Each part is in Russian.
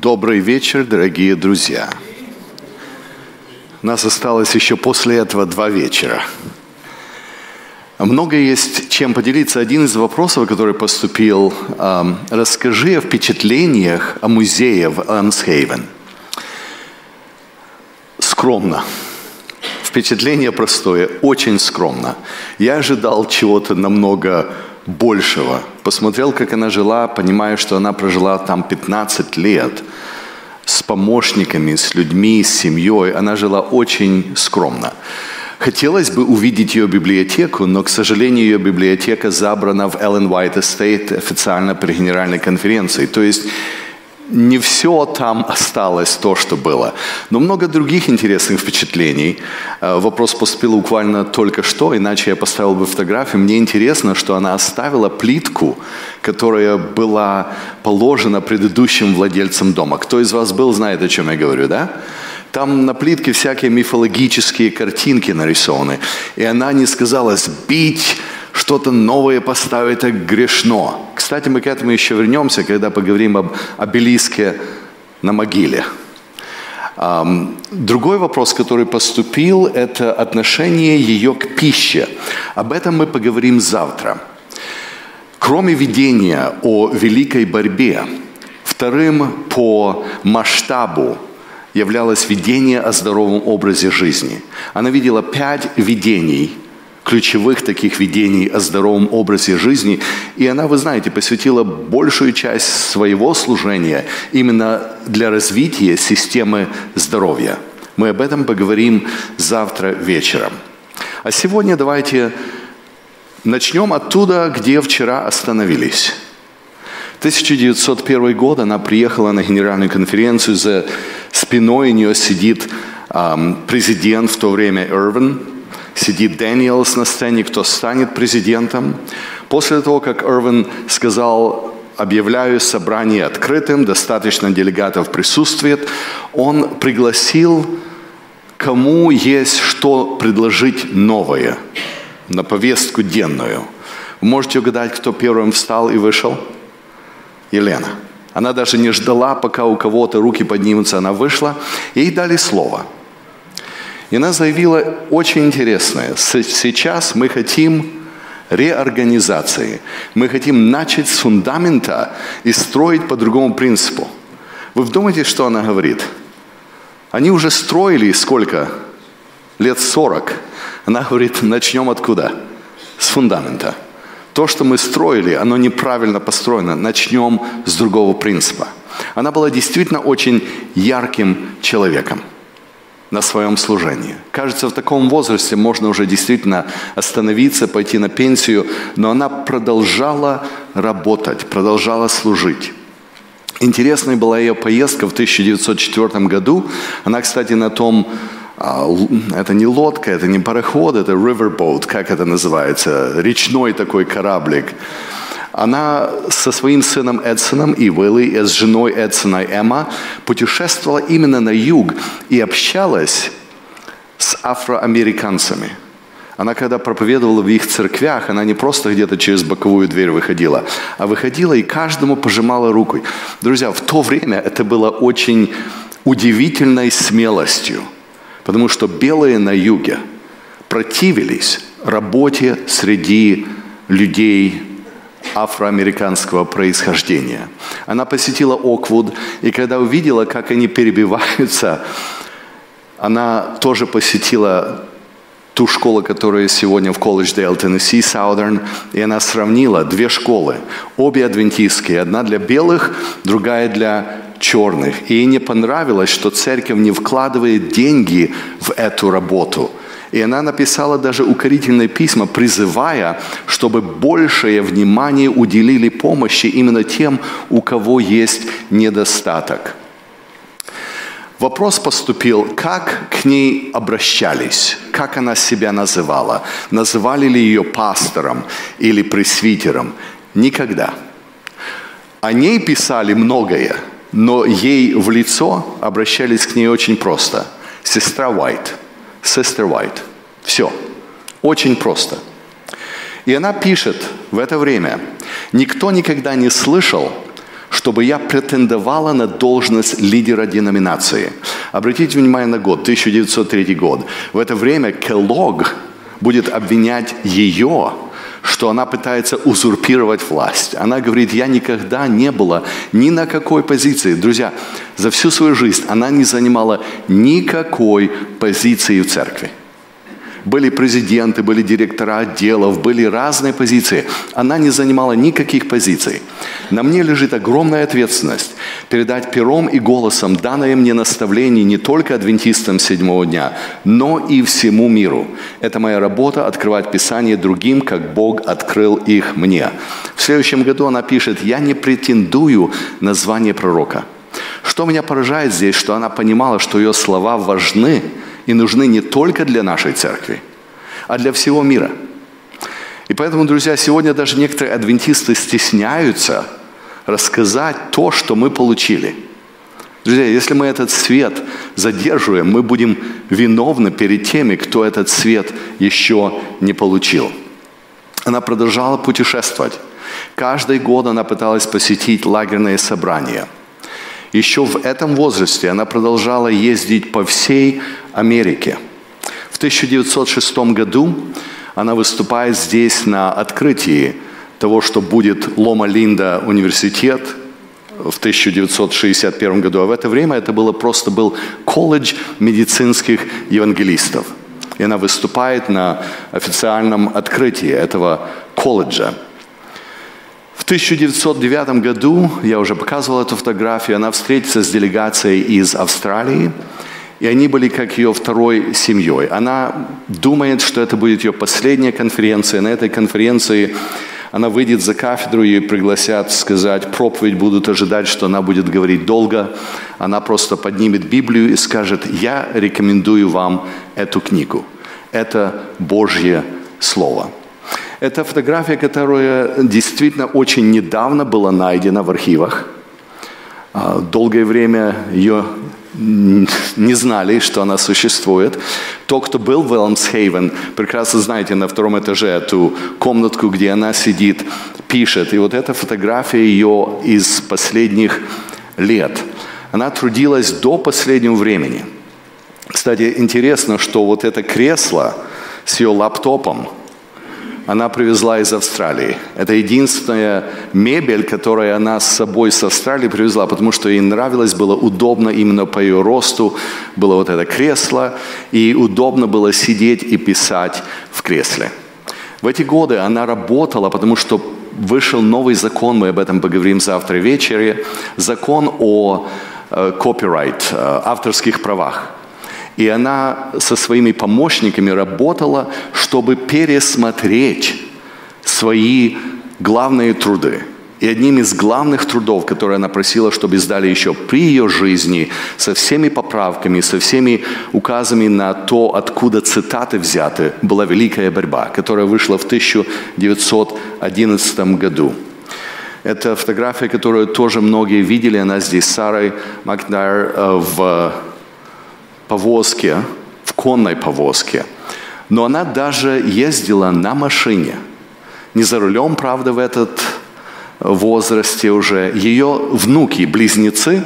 Добрый вечер, дорогие друзья. У нас осталось еще после этого два вечера. Много есть чем поделиться. Один из вопросов, который поступил, эм, расскажи о впечатлениях о музее в Элмсхейвен. Скромно. Впечатление простое, очень скромно. Я ожидал чего-то намного большего. Посмотрел, как она жила, понимая, что она прожила там 15 лет с помощниками, с людьми, с семьей. Она жила очень скромно. Хотелось бы увидеть ее библиотеку, но, к сожалению, ее библиотека забрана в Эллен Уайт Эстейт официально при Генеральной конференции. То есть не все там осталось то, что было. Но много других интересных впечатлений. Э, вопрос поступил буквально только что, иначе я поставил бы фотографию. Мне интересно, что она оставила плитку, которая была положена предыдущим владельцем дома. Кто из вас был, знает, о чем я говорю, да? Там на плитке всякие мифологические картинки нарисованы. И она не сказала «сбить что-то новое поставить так грешно. Кстати, мы к этому еще вернемся, когда поговорим об обелиске на могиле. Другой вопрос, который поступил, это отношение ее к пище. Об этом мы поговорим завтра. Кроме видения о великой борьбе, вторым по масштабу являлось видение о здоровом образе жизни. Она видела пять видений – ключевых таких видений о здоровом образе жизни. И она, вы знаете, посвятила большую часть своего служения именно для развития системы здоровья. Мы об этом поговорим завтра вечером. А сегодня давайте начнем оттуда, где вчера остановились. 1901 год она приехала на генеральную конференцию, за спиной у нее сидит президент в то время Ирвин, сидит Дэниелс на сцене, кто станет президентом. После того, как Ирвин сказал, объявляю собрание открытым, достаточно делегатов присутствует, он пригласил, кому есть что предложить новое на повестку денную. Вы можете угадать, кто первым встал и вышел? Елена. Она даже не ждала, пока у кого-то руки поднимутся, она вышла, ей дали слово – и она заявила очень интересное. Сейчас мы хотим реорганизации. Мы хотим начать с фундамента и строить по другому принципу. Вы вдумайтесь, что она говорит? Они уже строили сколько? Лет 40. Она говорит, начнем откуда? С фундамента. То, что мы строили, оно неправильно построено. Начнем с другого принципа. Она была действительно очень ярким человеком на своем служении. Кажется, в таком возрасте можно уже действительно остановиться, пойти на пенсию, но она продолжала работать, продолжала служить. Интересной была ее поездка в 1904 году. Она, кстати, на том, а, это не лодка, это не пароход, это riverboat, как это называется, речной такой кораблик. Она со своим сыном Эдсоном и Уилли, и с женой Эдсона Эмма путешествовала именно на юг и общалась с афроамериканцами. Она когда проповедовала в их церквях, она не просто где-то через боковую дверь выходила, а выходила и каждому пожимала руку. Друзья, в то время это было очень удивительной смелостью, потому что белые на юге противились работе среди людей афроамериканского происхождения. Она посетила Оквуд, и когда увидела, как они перебиваются, она тоже посетила ту школу, которая сегодня в колледж Дейл, Теннесси, Саудерн, и она сравнила две школы, обе адвентистские, одна для белых, другая для черных. И ей не понравилось, что церковь не вкладывает деньги в эту работу – и она написала даже укорительные письма, призывая, чтобы большее внимание уделили помощи именно тем, у кого есть недостаток. Вопрос поступил, как к ней обращались, как она себя называла. Называли ли ее пастором или пресвитером? Никогда. О ней писали многое, но ей в лицо обращались к ней очень просто. Сестра Уайт – Sister White. Все. Очень просто. И она пишет в это время, никто никогда не слышал, чтобы я претендовала на должность лидера деноминации. Обратите внимание на год, 1903 год. В это время Келлог будет обвинять ее, что она пытается узурпировать власть. Она говорит, я никогда не была ни на какой позиции. Друзья, за всю свою жизнь она не занимала никакой позиции в церкви. Были президенты, были директора отделов, были разные позиции. Она не занимала никаких позиций. На мне лежит огромная ответственность передать пером и голосом данное мне наставление не только адвентистам седьмого дня, но и всему миру. Это моя работа – открывать Писание другим, как Бог открыл их мне. В следующем году она пишет, «Я не претендую на звание пророка». Что меня поражает здесь, что она понимала, что ее слова важны – и нужны не только для нашей церкви, а для всего мира. И поэтому, друзья, сегодня даже некоторые адвентисты стесняются рассказать то, что мы получили. Друзья, если мы этот свет задерживаем, мы будем виновны перед теми, кто этот свет еще не получил. Она продолжала путешествовать. Каждый год она пыталась посетить лагерные собрания – еще в этом возрасте она продолжала ездить по всей Америке. В 1906 году она выступает здесь на открытии того, что будет Лома Линда университет в 1961 году. А в это время это было просто был колледж медицинских евангелистов. И она выступает на официальном открытии этого колледжа. В 1909 году, я уже показывал эту фотографию, она встретится с делегацией из Австралии, и они были как ее второй семьей. Она думает, что это будет ее последняя конференция. На этой конференции она выйдет за кафедру, ее пригласят сказать проповедь, будут ожидать, что она будет говорить долго. Она просто поднимет Библию и скажет, я рекомендую вам эту книгу. Это Божье Слово. Это фотография, которая действительно очень недавно была найдена в архивах. А, долгое время ее не знали, что она существует. Тот, кто был в Элмсхейвен, прекрасно знаете на втором этаже эту комнатку, где она сидит, пишет. И вот эта фотография ее из последних лет. Она трудилась до последнего времени. Кстати, интересно, что вот это кресло с ее лаптопом – она привезла из Австралии. Это единственная мебель, которую она с собой с Австралии привезла, потому что ей нравилось, было удобно именно по ее росту. Было вот это кресло, и удобно было сидеть и писать в кресле. В эти годы она работала, потому что вышел новый закон, мы об этом поговорим завтра вечере, закон о копирайт, э, э, авторских правах. И она со своими помощниками работала, чтобы пересмотреть свои главные труды. И одним из главных трудов, которые она просила, чтобы издали еще при ее жизни, со всеми поправками, со всеми указами на то, откуда цитаты взяты, была «Великая борьба», которая вышла в 1911 году. Это фотография, которую тоже многие видели. Она здесь Сарой Макнайр э, в повозке, в конной повозке. Но она даже ездила на машине. Не за рулем, правда, в этот возрасте уже. Ее внуки, близнецы,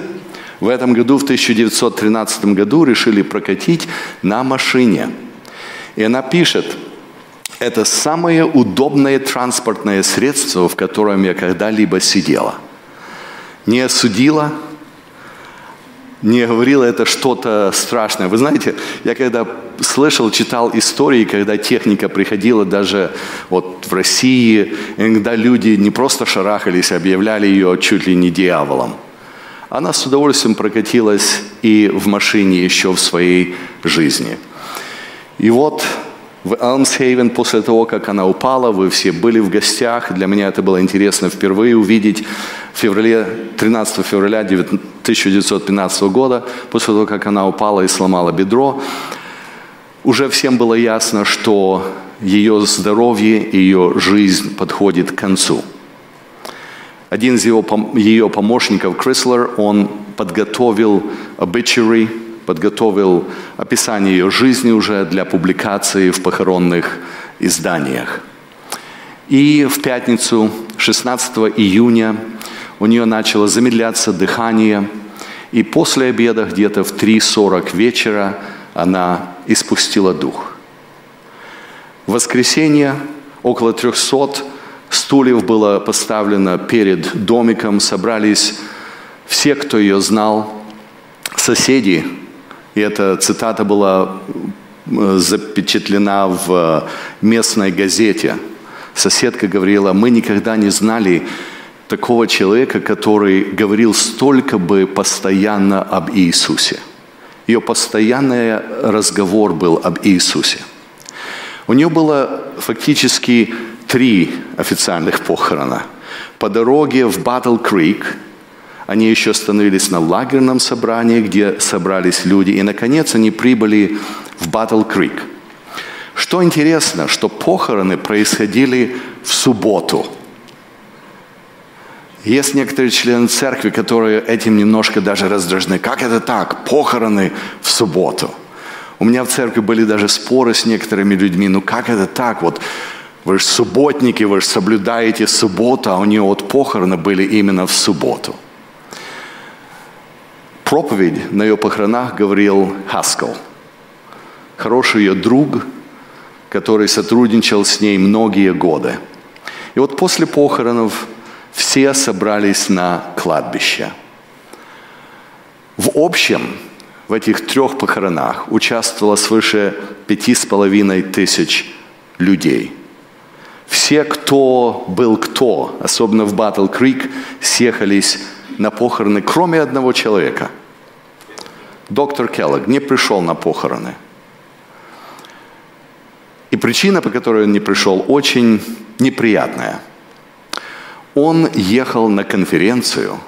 в этом году, в 1913 году, решили прокатить на машине. И она пишет, это самое удобное транспортное средство, в котором я когда-либо сидела. Не осудила, не говорила это что-то страшное. Вы знаете, я когда слышал, читал истории, когда техника приходила даже вот в России, иногда люди не просто шарахались, а объявляли ее чуть ли не дьяволом. Она с удовольствием прокатилась и в машине еще в своей жизни. И вот в Элмсхейвен после того, как она упала, вы все были в гостях. Для меня это было интересно впервые увидеть в феврале, 13 февраля 1915 года, после того, как она упала и сломала бедро. Уже всем было ясно, что ее здоровье, ее жизнь подходит к концу. Один из его, ее помощников, Крислер, он подготовил obituary, подготовил описание ее жизни уже для публикации в похоронных изданиях. И в пятницу, 16 июня, у нее начало замедляться дыхание, и после обеда где-то в 3.40 вечера она испустила дух. В воскресенье около 300 стульев было поставлено перед домиком, собрались все, кто ее знал, соседи, и эта цитата была э, запечатлена в местной газете. Соседка говорила, мы никогда не знали такого человека, который говорил столько бы постоянно об Иисусе. Ее постоянный разговор был об Иисусе. У нее было фактически три официальных похорона. По дороге в Батл Крик они еще остановились на лагерном собрании, где собрались люди. И, наконец, они прибыли в Батл Крик. Что интересно, что похороны происходили в субботу. Есть некоторые члены церкви, которые этим немножко даже раздражены. Как это так? Похороны в субботу. У меня в церкви были даже споры с некоторыми людьми. Ну как это так? Вот вы же субботники, вы же соблюдаете субботу, а у нее вот похороны были именно в субботу. Проповедь на ее похоронах говорил Хаскел, хороший ее друг, который сотрудничал с ней многие годы. И вот после похоронов все собрались на кладбище. В общем, в этих трех похоронах участвовало свыше пяти с половиной тысяч людей. Все, кто был кто, особенно в Батл Крик, съехались на похороны, кроме одного человека. Доктор Келлог не пришел на похороны. И причина, по которой он не пришел, очень неприятная. Он ехал на конференцию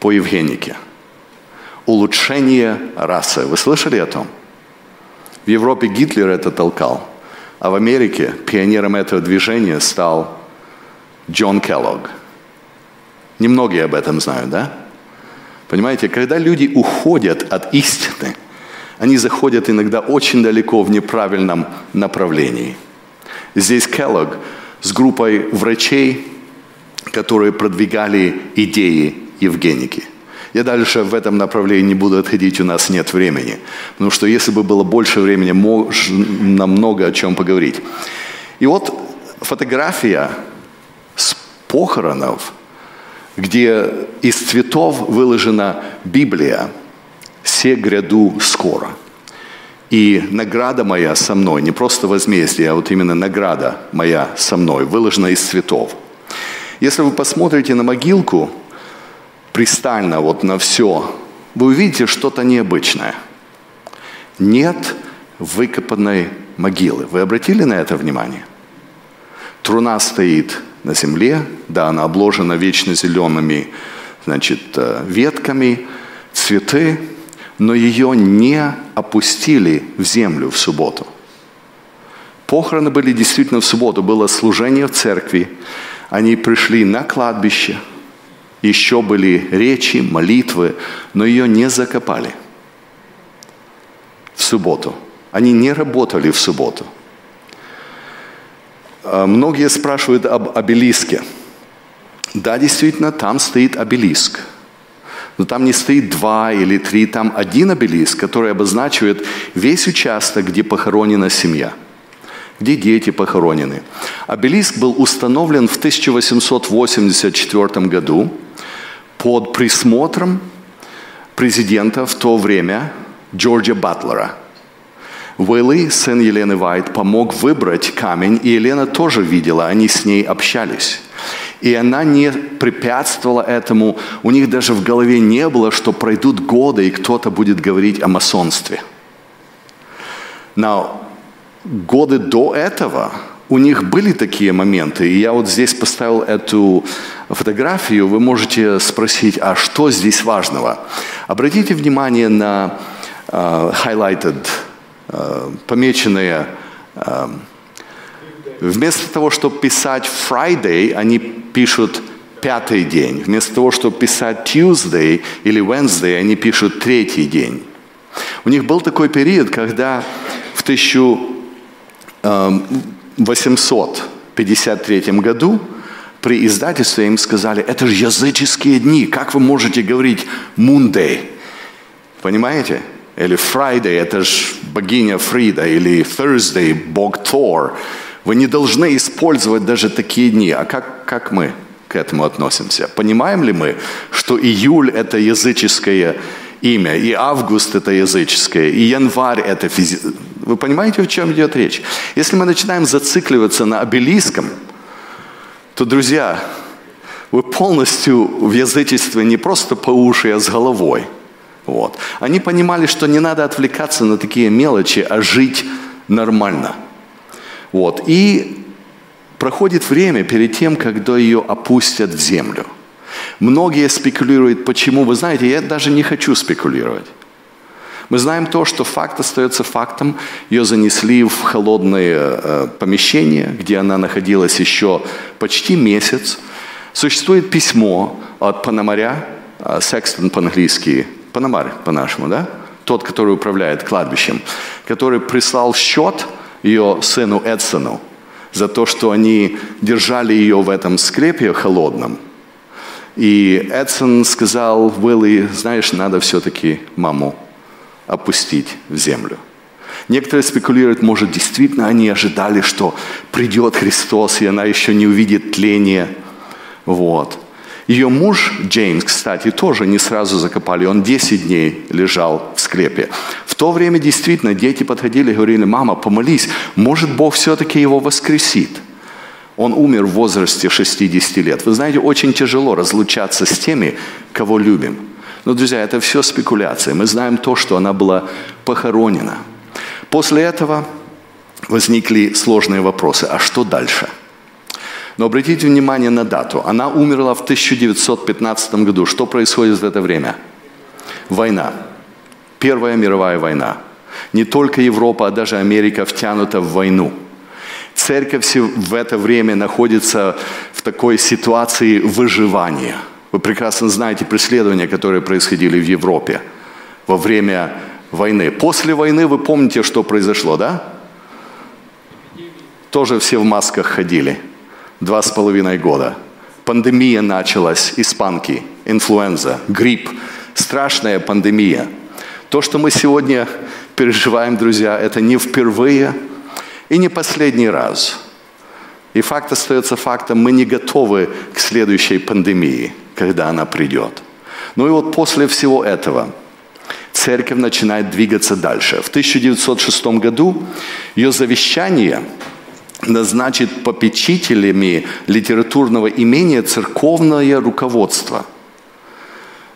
по Евгенике. Улучшение расы. Вы слышали о том? В Европе Гитлер это толкал, а в Америке пионером этого движения стал Джон Келлог – Немногие об этом знают, да? Понимаете, когда люди уходят от истины, они заходят иногда очень далеко в неправильном направлении. Здесь Келлог с группой врачей, которые продвигали идеи Евгеники. Я дальше в этом направлении не буду отходить, у нас нет времени. Потому что если бы было больше времени, можно много о чем поговорить. И вот фотография с похоронов – где из цветов выложена Библия «Се гряду скоро». И награда моя со мной, не просто возмездие, а вот именно награда моя со мной, выложена из цветов. Если вы посмотрите на могилку, пристально вот на все, вы увидите что-то необычное. Нет выкопанной могилы. Вы обратили на это внимание? Труна стоит на земле, да, она обложена вечно зелеными значит, э, ветками, цветы, но ее не опустили в землю в субботу. Похороны были действительно в субботу, было служение в церкви, они пришли на кладбище, еще были речи, молитвы, но ее не закопали в субботу. Они не работали в субботу – многие спрашивают об обелиске. Да, действительно, там стоит обелиск. Но там не стоит два или три, там один обелиск, который обозначивает весь участок, где похоронена семья, где дети похоронены. Обелиск был установлен в 1884 году под присмотром президента в то время Джорджа Батлера – Уэлли, сын Елены Вайт, помог выбрать камень, и Елена тоже видела, они с ней общались. И она не препятствовала этому. У них даже в голове не было, что пройдут годы, и кто-то будет говорить о масонстве. Но годы до этого у них были такие моменты. И я вот здесь поставил эту фотографию. Вы можете спросить, а что здесь важного? Обратите внимание на uh, highlighted помеченные э, Вместо того, чтобы писать Friday, они пишут пятый день. Вместо того, чтобы писать Tuesday или Wednesday, они пишут третий день. У них был такой период, когда в 1853 году при издательстве им сказали, это же языческие дни, как вы можете говорить Monday? Понимаете? Или Friday, это же богиня Фрида, или Thursday, бог Тор. Вы не должны использовать даже такие дни. А как, как мы к этому относимся? Понимаем ли мы, что июль – это языческое имя, и август – это языческое, и январь – это физическое? Вы понимаете, о чем идет речь? Если мы начинаем зацикливаться на обелиском, то, друзья, вы полностью в язычестве не просто по уши, а с головой. Вот. Они понимали, что не надо отвлекаться на такие мелочи, а жить нормально. Вот. И проходит время перед тем, когда ее опустят в землю. Многие спекулируют, почему. Вы знаете, я даже не хочу спекулировать. Мы знаем то, что факт остается фактом. Ее занесли в холодное э, помещение, где она находилась еще почти месяц. Существует письмо от Пономаря, э, Секстон по-английски, Пономарь по-нашему, да? Тот, который управляет кладбищем, который прислал счет ее сыну Эдсону за то, что они держали ее в этом склепе холодном. И Эдсон сказал, Уилли, знаешь, надо все-таки маму опустить в землю. Некоторые спекулируют, может, действительно они ожидали, что придет Христос, и она еще не увидит тление. Вот. Ее муж Джеймс, кстати, тоже не сразу закопали. Он 10 дней лежал в скрепе. В то время действительно дети подходили и говорили, мама, помолись, может Бог все-таки его воскресит. Он умер в возрасте 60 лет. Вы знаете, очень тяжело разлучаться с теми, кого любим. Но, друзья, это все спекуляция. Мы знаем то, что она была похоронена. После этого возникли сложные вопросы. А что дальше? Но обратите внимание на дату. Она умерла в 1915 году. Что происходит в это время? Война. Первая мировая война. Не только Европа, а даже Америка втянута в войну. Церковь в это время находится в такой ситуации выживания – вы прекрасно знаете преследования, которые происходили в Европе во время войны. После войны вы помните, что произошло, да? Тоже все в масках ходили. Два с половиной года. Пандемия началась, испанки, инфлюенза, грипп. Страшная пандемия. То, что мы сегодня переживаем, друзья, это не впервые и не последний раз. И факт остается фактом, мы не готовы к следующей пандемии – когда она придет. Ну и вот после всего этого церковь начинает двигаться дальше. В 1906 году ее завещание назначит попечителями литературного имения церковное руководство –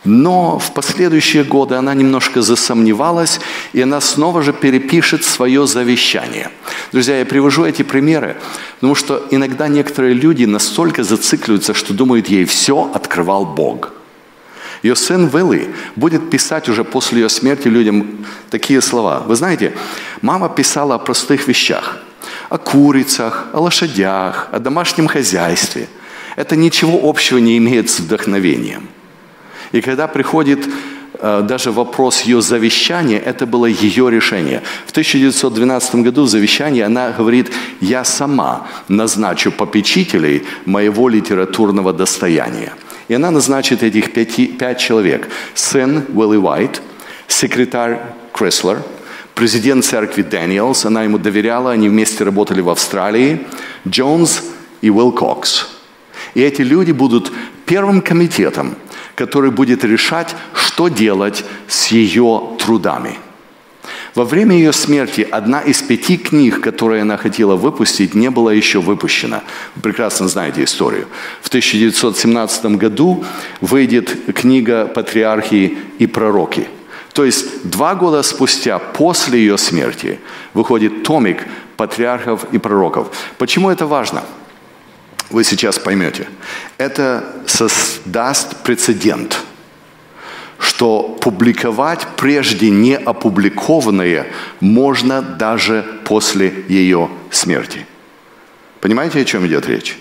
но в последующие годы она немножко засомневалась, и она снова же перепишет свое завещание. Друзья, я привожу эти примеры, потому что иногда некоторые люди настолько зацикливаются, что думают, ей все открывал Бог. Ее сын Вилли будет писать уже после ее смерти людям такие слова. Вы знаете, мама писала о простых вещах. О курицах, о лошадях, о домашнем хозяйстве. Это ничего общего не имеет с вдохновением – и когда приходит э, даже вопрос ее завещания, это было ее решение. В 1912 году в завещании она говорит, я сама назначу попечителей моего литературного достояния. И она назначит этих пяти, пять человек. Сын Уилли Уайт, секретарь Крислер, президент церкви Дэниелс, она ему доверяла, они вместе работали в Австралии, Джонс и Уилкокс. И эти люди будут первым комитетом, который будет решать, что делать с ее трудами. Во время ее смерти одна из пяти книг, которые она хотела выпустить, не была еще выпущена. Вы прекрасно знаете историю. В 1917 году выйдет книга «Патриархии и пророки». То есть два года спустя, после ее смерти, выходит томик патриархов и пророков. Почему это важно? вы сейчас поймете. Это создаст прецедент, что публиковать прежде не опубликованное можно даже после ее смерти. Понимаете, о чем идет речь?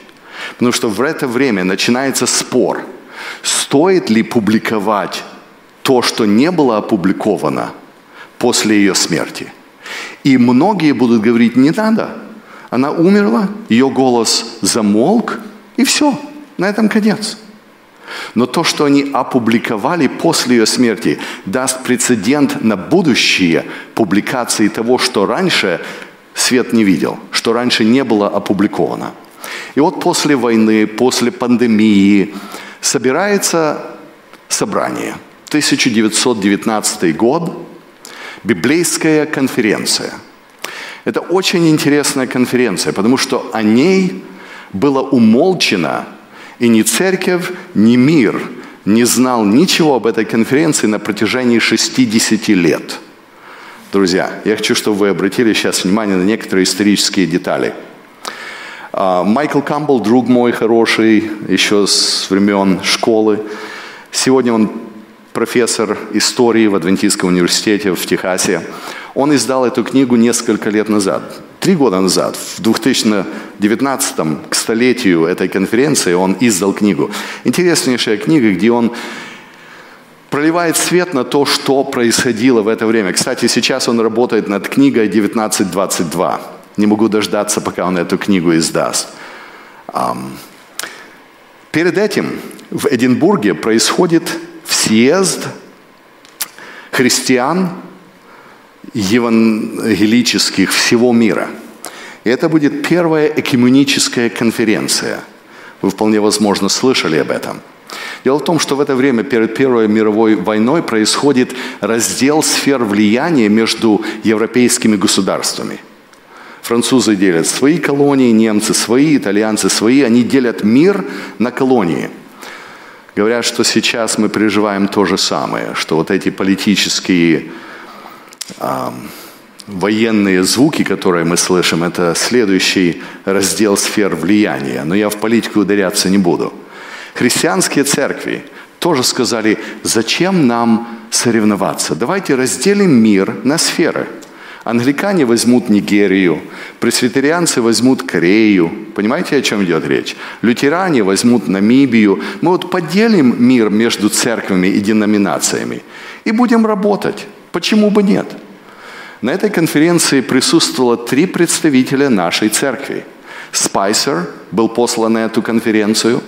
Потому что в это время начинается спор, стоит ли публиковать то, что не было опубликовано после ее смерти. И многие будут говорить, не надо – она умерла, ее голос замолк, и все. на этом конец. Но то, что они опубликовали после ее смерти, даст прецедент на будущие публикации того, что раньше свет не видел, что раньше не было опубликовано. И вот после войны, после пандемии собирается собрание. 1919 год, библейская конференция. Это очень интересная конференция, потому что о ней было умолчено, и ни церковь, ни мир не знал ничего об этой конференции на протяжении 60 лет. Друзья, я хочу, чтобы вы обратили сейчас внимание на некоторые исторические детали. А, Майкл Кампбелл, друг мой хороший, еще с времен школы. Сегодня он профессор истории в Адвентистском университете в Техасе. Он издал эту книгу несколько лет назад, три года назад, в 2019 к столетию этой конференции он издал книгу. Интереснейшая книга, где он проливает свет на то, что происходило в это время. Кстати, сейчас он работает над книгой 1922. Не могу дождаться, пока он эту книгу издаст. Перед этим в Эдинбурге происходит съезд христиан евангелических всего мира. И это будет первая экуменическая конференция. Вы вполне возможно слышали об этом. Дело в том, что в это время перед Первой мировой войной происходит раздел сфер влияния между европейскими государствами. Французы делят свои колонии, немцы свои, итальянцы свои. Они делят мир на колонии – Говорят, что сейчас мы переживаем то же самое, что вот эти политические э, военные звуки, которые мы слышим, это следующий раздел сфер влияния. Но я в политику ударяться не буду. Христианские церкви тоже сказали, зачем нам соревноваться? Давайте разделим мир на сферы – Англикане возьмут Нигерию, пресвитерианцы возьмут Корею. Понимаете, о чем идет речь? Лютеране возьмут Намибию. Мы вот поделим мир между церквями и деноминациями и будем работать. Почему бы нет? На этой конференции присутствовало три представителя нашей церкви. Спайсер был послан на эту конференцию,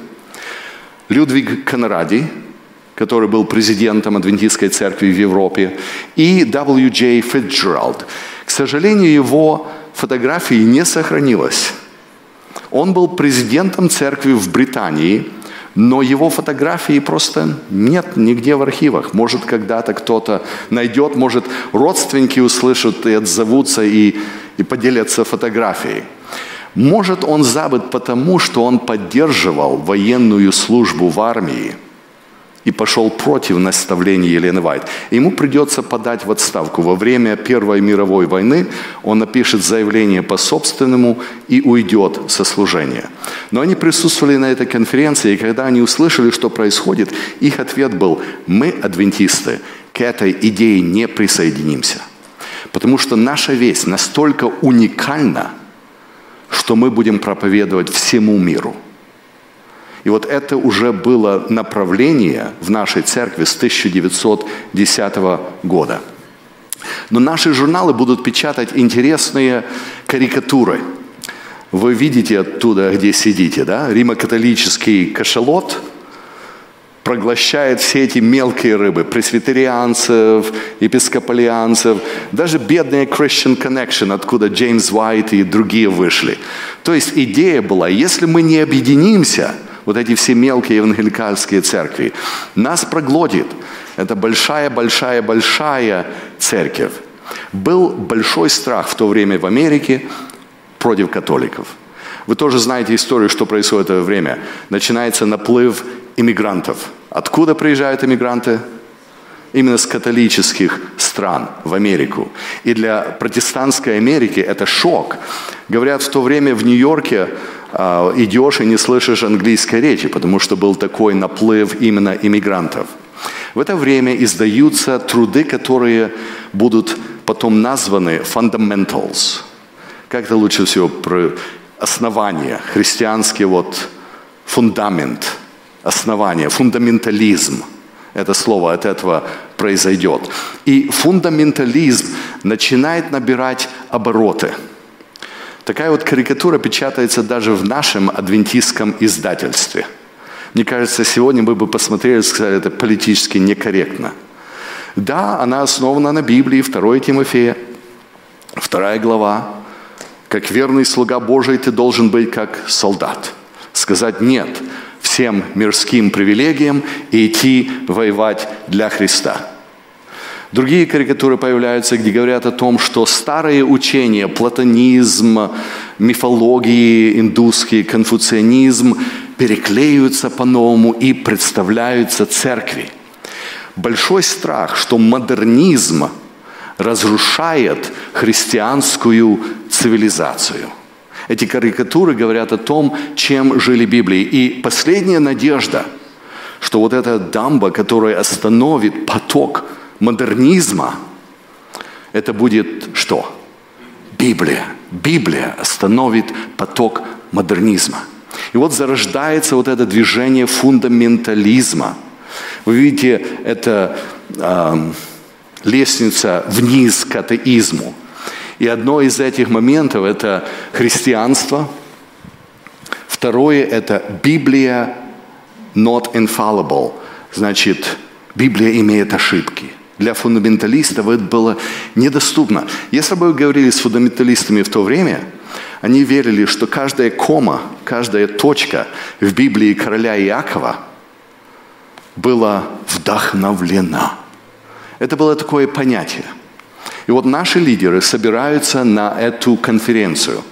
Людвиг Конради, который был президентом Адвентистской церкви в Европе, и W. J. Fitzgerald. К сожалению, его фотографии не сохранилось. Он был президентом церкви в Британии, но его фотографии просто нет нигде в архивах. Может, когда-то кто-то найдет, может, родственники услышат и отзовутся и, и поделятся фотографией. Может, он забыт потому, что он поддерживал военную службу в армии – и пошел против наставлений Елены Вайт. Ему придется подать в отставку. Во время Первой мировой войны он напишет заявление по собственному и уйдет со служения. Но они присутствовали на этой конференции, и когда они услышали, что происходит, их ответ был, мы, адвентисты, к этой идее не присоединимся. Потому что наша весть настолько уникальна, что мы будем проповедовать всему миру – и вот это уже было направление в нашей церкви с 1910 года. Но наши журналы будут печатать интересные карикатуры. Вы видите оттуда, где сидите, да? Римо-католический кашалот проглощает все эти мелкие рыбы, пресвитерианцев, епискополианцев, даже бедные Christian Connection, откуда Джеймс Уайт и другие вышли. То есть идея была, если мы не объединимся – вот эти все мелкие евангеликальские церкви. Нас проглотит. Это большая-большая-большая церковь. Был большой страх в то время в Америке против католиков. Вы тоже знаете историю, что происходит в это время. Начинается наплыв иммигрантов. Откуда приезжают иммигранты? Именно с католических стран в Америку. И для протестантской Америки это шок. Говорят, в то время в Нью-Йорке а, идешь и не слышишь английской речи, потому что был такой наплыв именно иммигрантов. В это время издаются труды, которые будут потом названы fundamentals. Как это лучше всего? Про основание, христианский вот фундамент, основание, фундаментализм. Это слово от этого произойдет. И фундаментализм начинает набирать обороты – Такая вот карикатура печатается даже в нашем адвентистском издательстве. Мне кажется, сегодня мы бы посмотрели и сказали, это политически некорректно. Да, она основана на Библии, 2 Тимофея, 2 глава. Как верный слуга Божий ты должен быть как солдат. Сказать «нет» всем мирским привилегиям и идти воевать для Христа. Другие карикатуры появляются, где говорят о том, что старые учения, платонизм, мифологии, индусский конфуцианизм переклеиваются по-новому и представляются церкви. Большой страх, что модернизм разрушает христианскую цивилизацию. Эти карикатуры говорят о том, чем жили Библии. И последняя надежда, что вот эта дамба, которая остановит поток модернизма, это будет что? Библия. Библия остановит поток модернизма. И вот зарождается вот это движение фундаментализма. Вы видите, это э, лестница вниз к атеизму. И одно из этих моментов – это христианство. Второе – это Библия not infallible. Значит, Библия имеет ошибки – для фундаменталистов это было недоступно. Если бы вы говорили с фундаменталистами в то время, они верили, что каждая кома, каждая точка в Библии короля Иакова была вдохновлена. Это было такое понятие. И вот наши лидеры собираются на эту конференцию.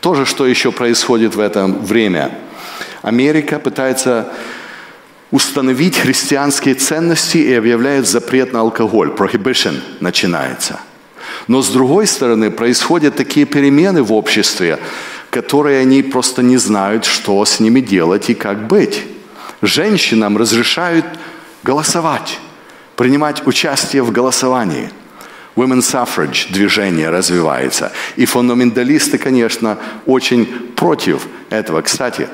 То же, что еще происходит в это время. Америка пытается установить христианские ценности и объявляет запрет на алкоголь. Prohibition начинается. Но с другой стороны, происходят такие перемены в обществе, которые они просто не знают, что с ними делать и как быть. Женщинам разрешают голосовать, принимать участие в голосовании. Women suffrage движение развивается. И фундаменталисты, конечно, очень против этого. Кстати,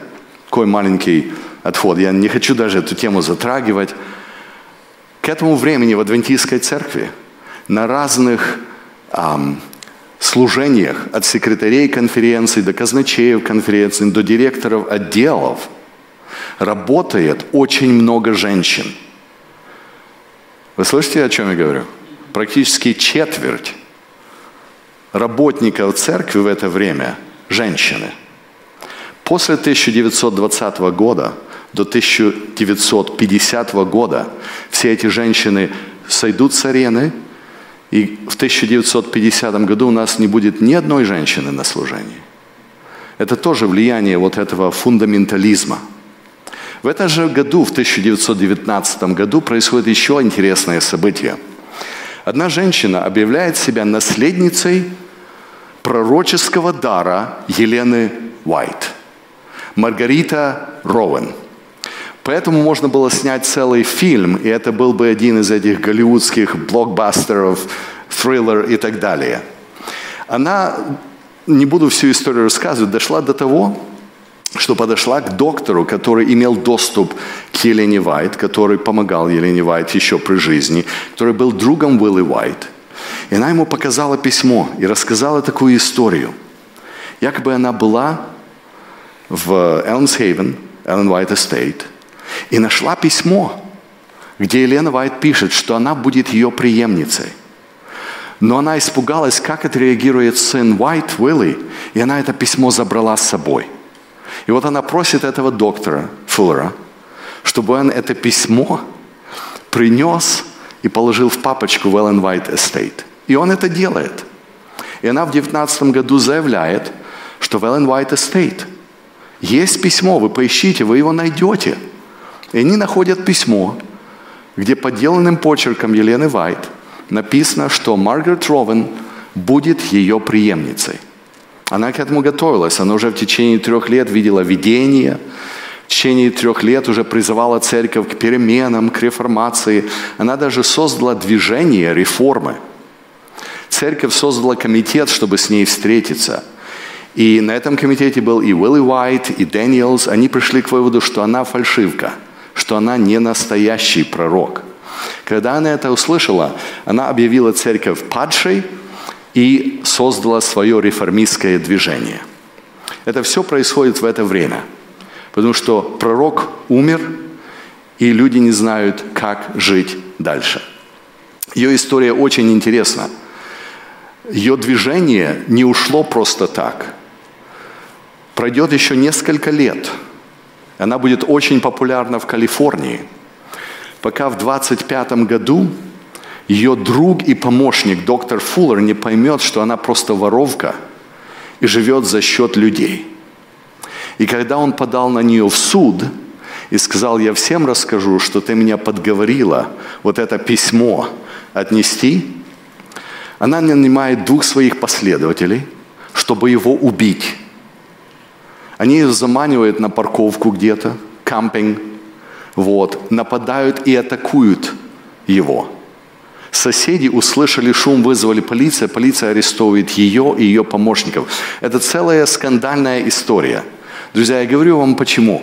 такой маленький отход. Я не хочу даже эту тему затрагивать. К этому времени в Адвентистской церкви на разных эм, служениях от секретарей конференции до казначеев конференции, до директоров отделов работает очень много женщин. Вы слышите, о чем я говорю? Практически четверть работников церкви в это время – женщины. После 1920 года – до 1950 года все эти женщины сойдут с арены, и в 1950 году у нас не будет ни одной женщины на служении. Это тоже влияние вот этого фундаментализма. В этом же году, в 1919 году, происходит еще интересное событие. Одна женщина объявляет себя наследницей пророческого дара Елены Уайт. Маргарита Роуэн – Поэтому можно было снять целый фильм, и это был бы один из этих голливудских блокбастеров, триллер и так далее. Она, не буду всю историю рассказывать, дошла до того, что подошла к доктору, который имел доступ к Елене Вайт, который помогал Елене Вайт еще при жизни, который был другом Уилли Вайт. И она ему показала письмо и рассказала такую историю. Якобы она была в Элмсхейвен, Эллен Уайт Эстейт, и нашла письмо, где Елена Вайт пишет, что она будет ее преемницей. Но она испугалась, как отреагирует сын Уайт, Уилли, и она это письмо забрала с собой. И вот она просит этого доктора Фуллера, чтобы он это письмо принес и положил в папочку в Эллен Уайт Эстейт. И он это делает. И она в 19 году заявляет, что в Эллен Уайт Эстейт есть письмо, вы поищите, вы его найдете – и они находят письмо, где подделанным почерком Елены Вайт написано, что Маргарет Ровен будет ее преемницей. Она к этому готовилась. Она уже в течение трех лет видела видение, в течение трех лет уже призывала церковь к переменам, к реформации. Она даже создала движение реформы. Церковь создала комитет, чтобы с ней встретиться. И на этом комитете был и Уилли Уайт, и Дэниелс. Они пришли к выводу, что она фальшивка – что она не настоящий пророк. Когда она это услышала, она объявила церковь падшей и создала свое реформистское движение. Это все происходит в это время. Потому что пророк умер, и люди не знают, как жить дальше. Ее история очень интересна. Ее движение не ушло просто так. Пройдет еще несколько лет. Она будет очень популярна в Калифорнии. Пока в 25 году ее друг и помощник, доктор Фуллер, не поймет, что она просто воровка и живет за счет людей. И когда он подал на нее в суд и сказал, я всем расскажу, что ты меня подговорила вот это письмо отнести, она нанимает двух своих последователей, чтобы его убить. Они ее заманивают на парковку где-то, кампинг, вот, нападают и атакуют его – Соседи услышали шум, вызвали полицию, полиция арестовывает ее и ее помощников. Это целая скандальная история. Друзья, я говорю вам почему.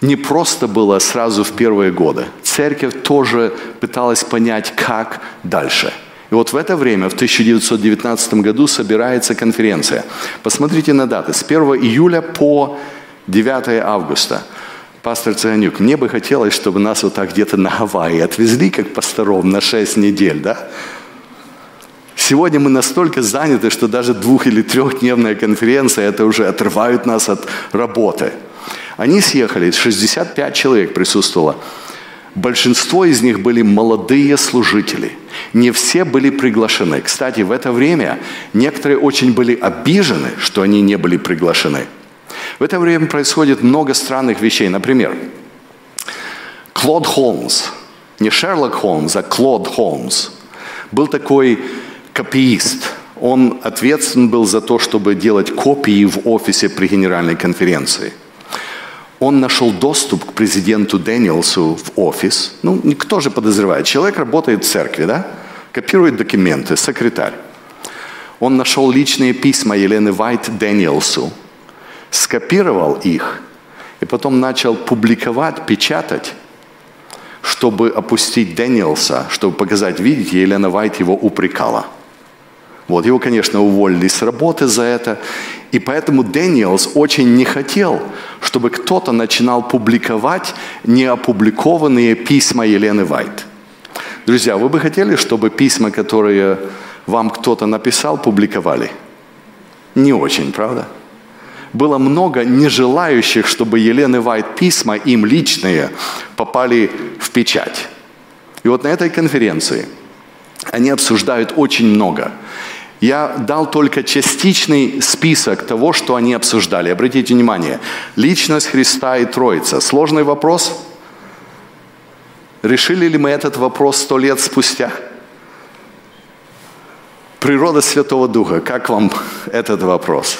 Не просто было сразу в первые годы. Церковь тоже пыталась понять, как дальше. И вот в это время, в 1919 году, собирается конференция. Посмотрите на даты. С 1 июля по 9 августа – пастор Циганюк, мне бы хотелось, чтобы нас вот так где-то на Гавайи отвезли, как пасторов, на 6 недель, да? Сегодня мы настолько заняты, что даже двух- или трехдневная конференция, это уже отрывают нас от работы. Они съехали, 65 человек присутствовало. Большинство из них были молодые служители. Не все были приглашены. Кстати, в это время некоторые очень были обижены, что они не были приглашены – в это время происходит много странных вещей. Например, Клод Холмс, не Шерлок Холмс, а Клод Холмс, был такой копиист. Он ответственен был за то, чтобы делать копии в офисе при генеральной конференции. Он нашел доступ к президенту Дэниелсу в офис. Ну, никто же подозревает. Человек работает в церкви, да? Копирует документы, секретарь. Он нашел личные письма Елены Вайт Дэниелсу – скопировал их и потом начал публиковать, печатать, чтобы опустить Дэниелса, чтобы показать, видите, Елена Вайт его упрекала. Вот, его, конечно, уволили с работы за это. И поэтому Дэниелс очень не хотел, чтобы кто-то начинал публиковать неопубликованные письма Елены Вайт. Друзья, вы бы хотели, чтобы письма, которые вам кто-то написал, публиковали? Не очень, правда? Было много нежелающих, чтобы Елены Вайт письма, им личные, попали в печать. И вот на этой конференции они обсуждают очень много. Я дал только частичный список того, что они обсуждали. Обратите внимание, личность Христа и Троица. Сложный вопрос? Решили ли мы этот вопрос сто лет спустя? Природа Святого Духа. Как вам этот вопрос?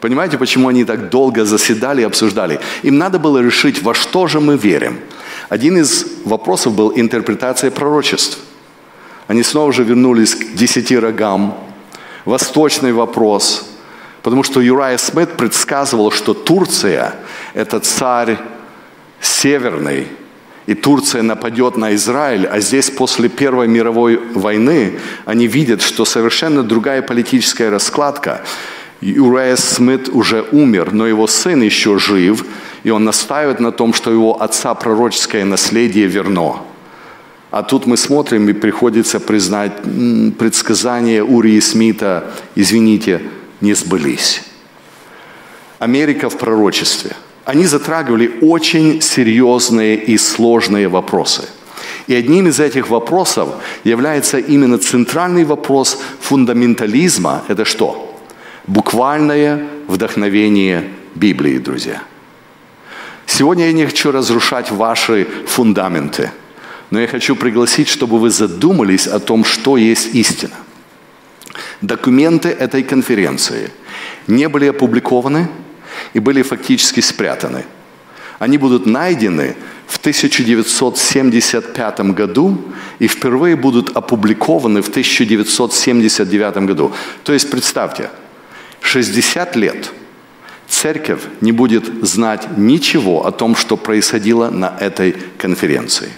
Понимаете, почему они так долго заседали и обсуждали? Им надо было решить, во что же мы верим. Один из вопросов был интерпретация пророчеств. Они снова же вернулись к десяти рогам. Восточный вопрос. Потому что Юрай Смит предсказывал, что Турция – это царь северный, и Турция нападет на Израиль, а здесь после Первой мировой войны они видят, что совершенно другая политическая раскладка. Юрая Смит уже умер, но его сын еще жив, и он настаивает на том, что его отца пророческое наследие верно. А тут мы смотрим, и приходится признать, предсказания Урии Смита, извините, не сбылись. Америка в пророчестве. Они затрагивали очень серьезные и сложные вопросы. И одним из этих вопросов является именно центральный вопрос фундаментализма. Это что? Буквальное вдохновение Библии, друзья. Сегодня я не хочу разрушать ваши фундаменты, но я хочу пригласить, чтобы вы задумались о том, что есть истина. Документы этой конференции не были опубликованы и были фактически спрятаны. Они будут найдены в 1975 году и впервые будут опубликованы в 1979 году. То есть представьте, 60 лет церковь не будет знать ничего о том, что происходило на этой конференции.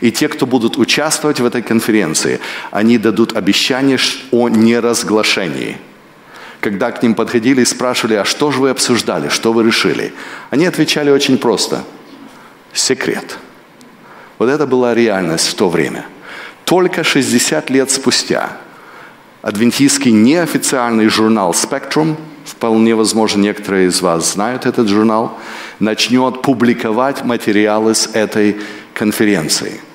И те, кто будут участвовать в этой конференции, они дадут обещание о неразглашении. когда к ним подходили и спрашивали, а что же вы обсуждали, что вы решили? Они отвечали очень просто. Секрет. Вот это была реальность в то время. Только 60 лет спустя адвентистский неофициальный журнал Spectrum, вполне возможно, некоторые из вас знают этот журнал, начнет публиковать материалы с этой конференции –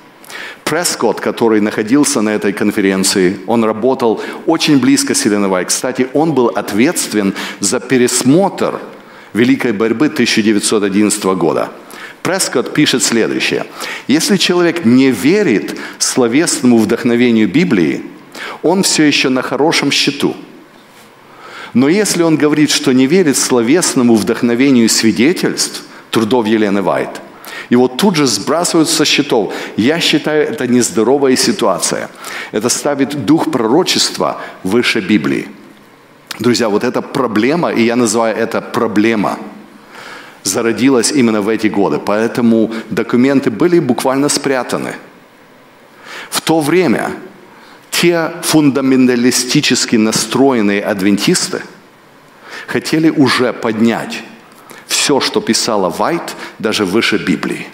Прескотт, который находился на этой конференции, он работал очень близко с Еленой Кстати, он был ответственен за пересмотр Великой борьбы 1911 года. Прескотт пишет следующее. Если человек не верит словесному вдохновению Библии, он все еще на хорошем счету. Но если он говорит, что не верит словесному вдохновению свидетельств трудов Елены Вайт, вот тут же сбрасывают со счетов. Я считаю, это нездоровая ситуация. Это ставит дух пророчества выше Библии. Друзья, вот эта проблема, и я называю это проблема, зародилась именно в эти годы. Поэтому документы были буквально спрятаны. В то время те фундаменталистически настроенные адвентисты хотели уже поднять все, что писала Вайт, даже выше Библии.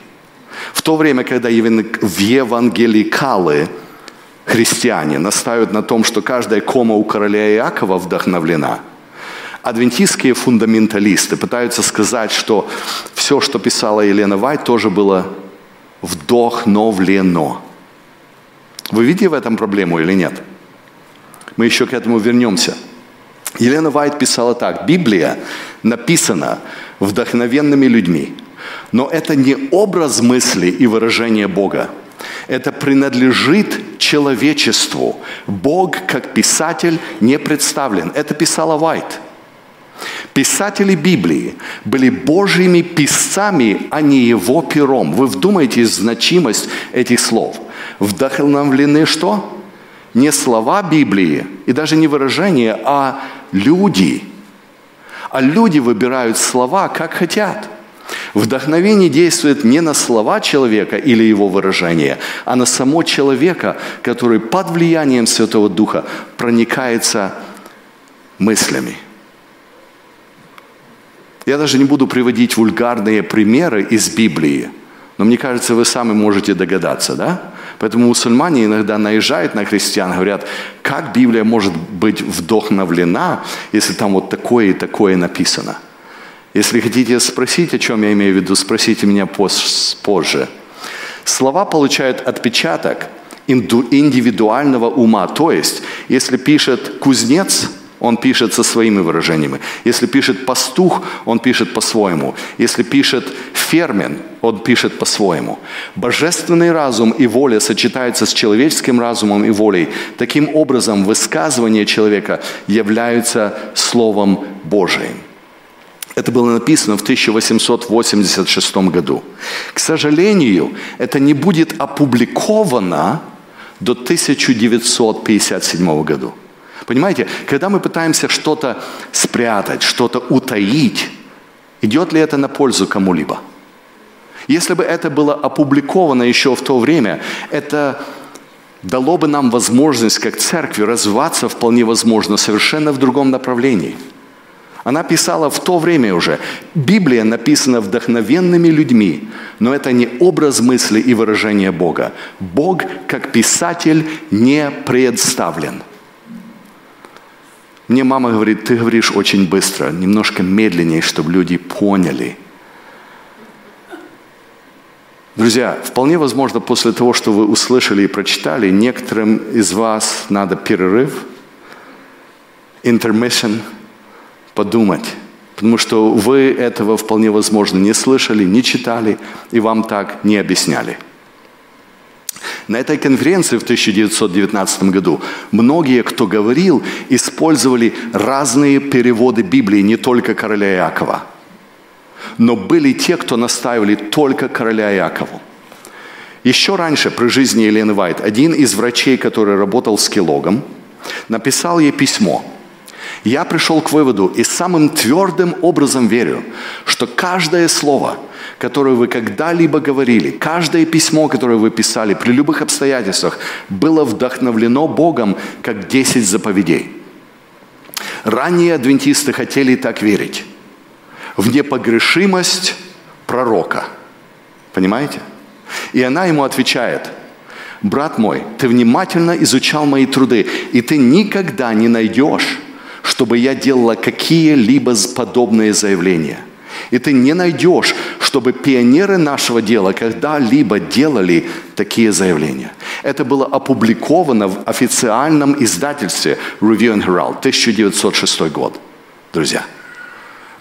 В то время, когда евангеликалы христиане настаивают на том, что каждая кома у короля Иакова вдохновлена, адвентистские фундаменталисты пытаются сказать, что все, что писала Елена Вайт, тоже было вдохновлено. Вы видите в этом проблему или нет? Мы еще к этому вернемся. Елена Вайт писала так. Библия написана вдохновенными людьми. Но это не образ мысли и выражение Бога. Это принадлежит человечеству. Бог, как писатель, не представлен. Это писала Вайт. Писатели Библии были Божьими писцами, а не его пером. Вы вдумайтесь в значимость этих слов. Вдохновлены что? Не слова Библии и даже не выражения, а люди – а люди выбирают слова, как хотят. Вдохновение действует не на слова человека или его выражения, а на само человека, который под влиянием Святого Духа проникается мыслями. Я даже не буду приводить вульгарные примеры из Библии, но мне кажется, вы сами можете догадаться, да? Поэтому мусульмане иногда наезжают на христиан, говорят, как Библия может быть вдохновлена, если там вот такое и такое написано. Если хотите спросить, о чем я имею в виду, спросите меня позже. Слова получают отпечаток индивидуального ума. То есть, если пишет кузнец – он пишет со своими выражениями. Если пишет пастух, он пишет по-своему. Если пишет фермен, он пишет по-своему. Божественный разум и воля сочетаются с человеческим разумом и волей. Таким образом, высказывания человека являются Словом Божиим. Это было написано в 1886 году. К сожалению, это не будет опубликовано до 1957 года. Понимаете, когда мы пытаемся что-то спрятать, что-то утаить, идет ли это на пользу кому-либо? Если бы это было опубликовано еще в то время, это дало бы нам возможность, как церкви, развиваться вполне возможно совершенно в другом направлении. Она писала в то время уже. Библия написана вдохновенными людьми, но это не образ мысли и выражения Бога. Бог, как писатель, не представлен – мне мама говорит, ты говоришь очень быстро, немножко медленнее, чтобы люди поняли. Друзья, вполне возможно, после того, что вы услышали и прочитали, некоторым из вас надо перерыв, intermission, подумать. Потому что вы этого вполне возможно не слышали, не читали, и вам так не объясняли. На этой конференции в 1919 году многие, кто говорил, использовали разные переводы Библии, не только короля Иакова. Но были те, кто настаивали только короля Иакову. Еще раньше, при жизни Елены Вайт, один из врачей, который работал с Келогом, написал ей письмо. Я пришел к выводу и самым твердым образом верю, что каждое слово – которую вы когда-либо говорили, каждое письмо, которое вы писали при любых обстоятельствах, было вдохновлено Богом как 10 заповедей. Ранние адвентисты хотели так верить. В непогрешимость пророка. Понимаете? И она ему отвечает, брат мой, ты внимательно изучал мои труды, и ты никогда не найдешь, чтобы я делала какие-либо подобные заявления. И ты не найдешь, чтобы пионеры нашего дела когда-либо делали такие заявления. Это было опубликовано в официальном издательстве Review and Herald, 1906 год, друзья.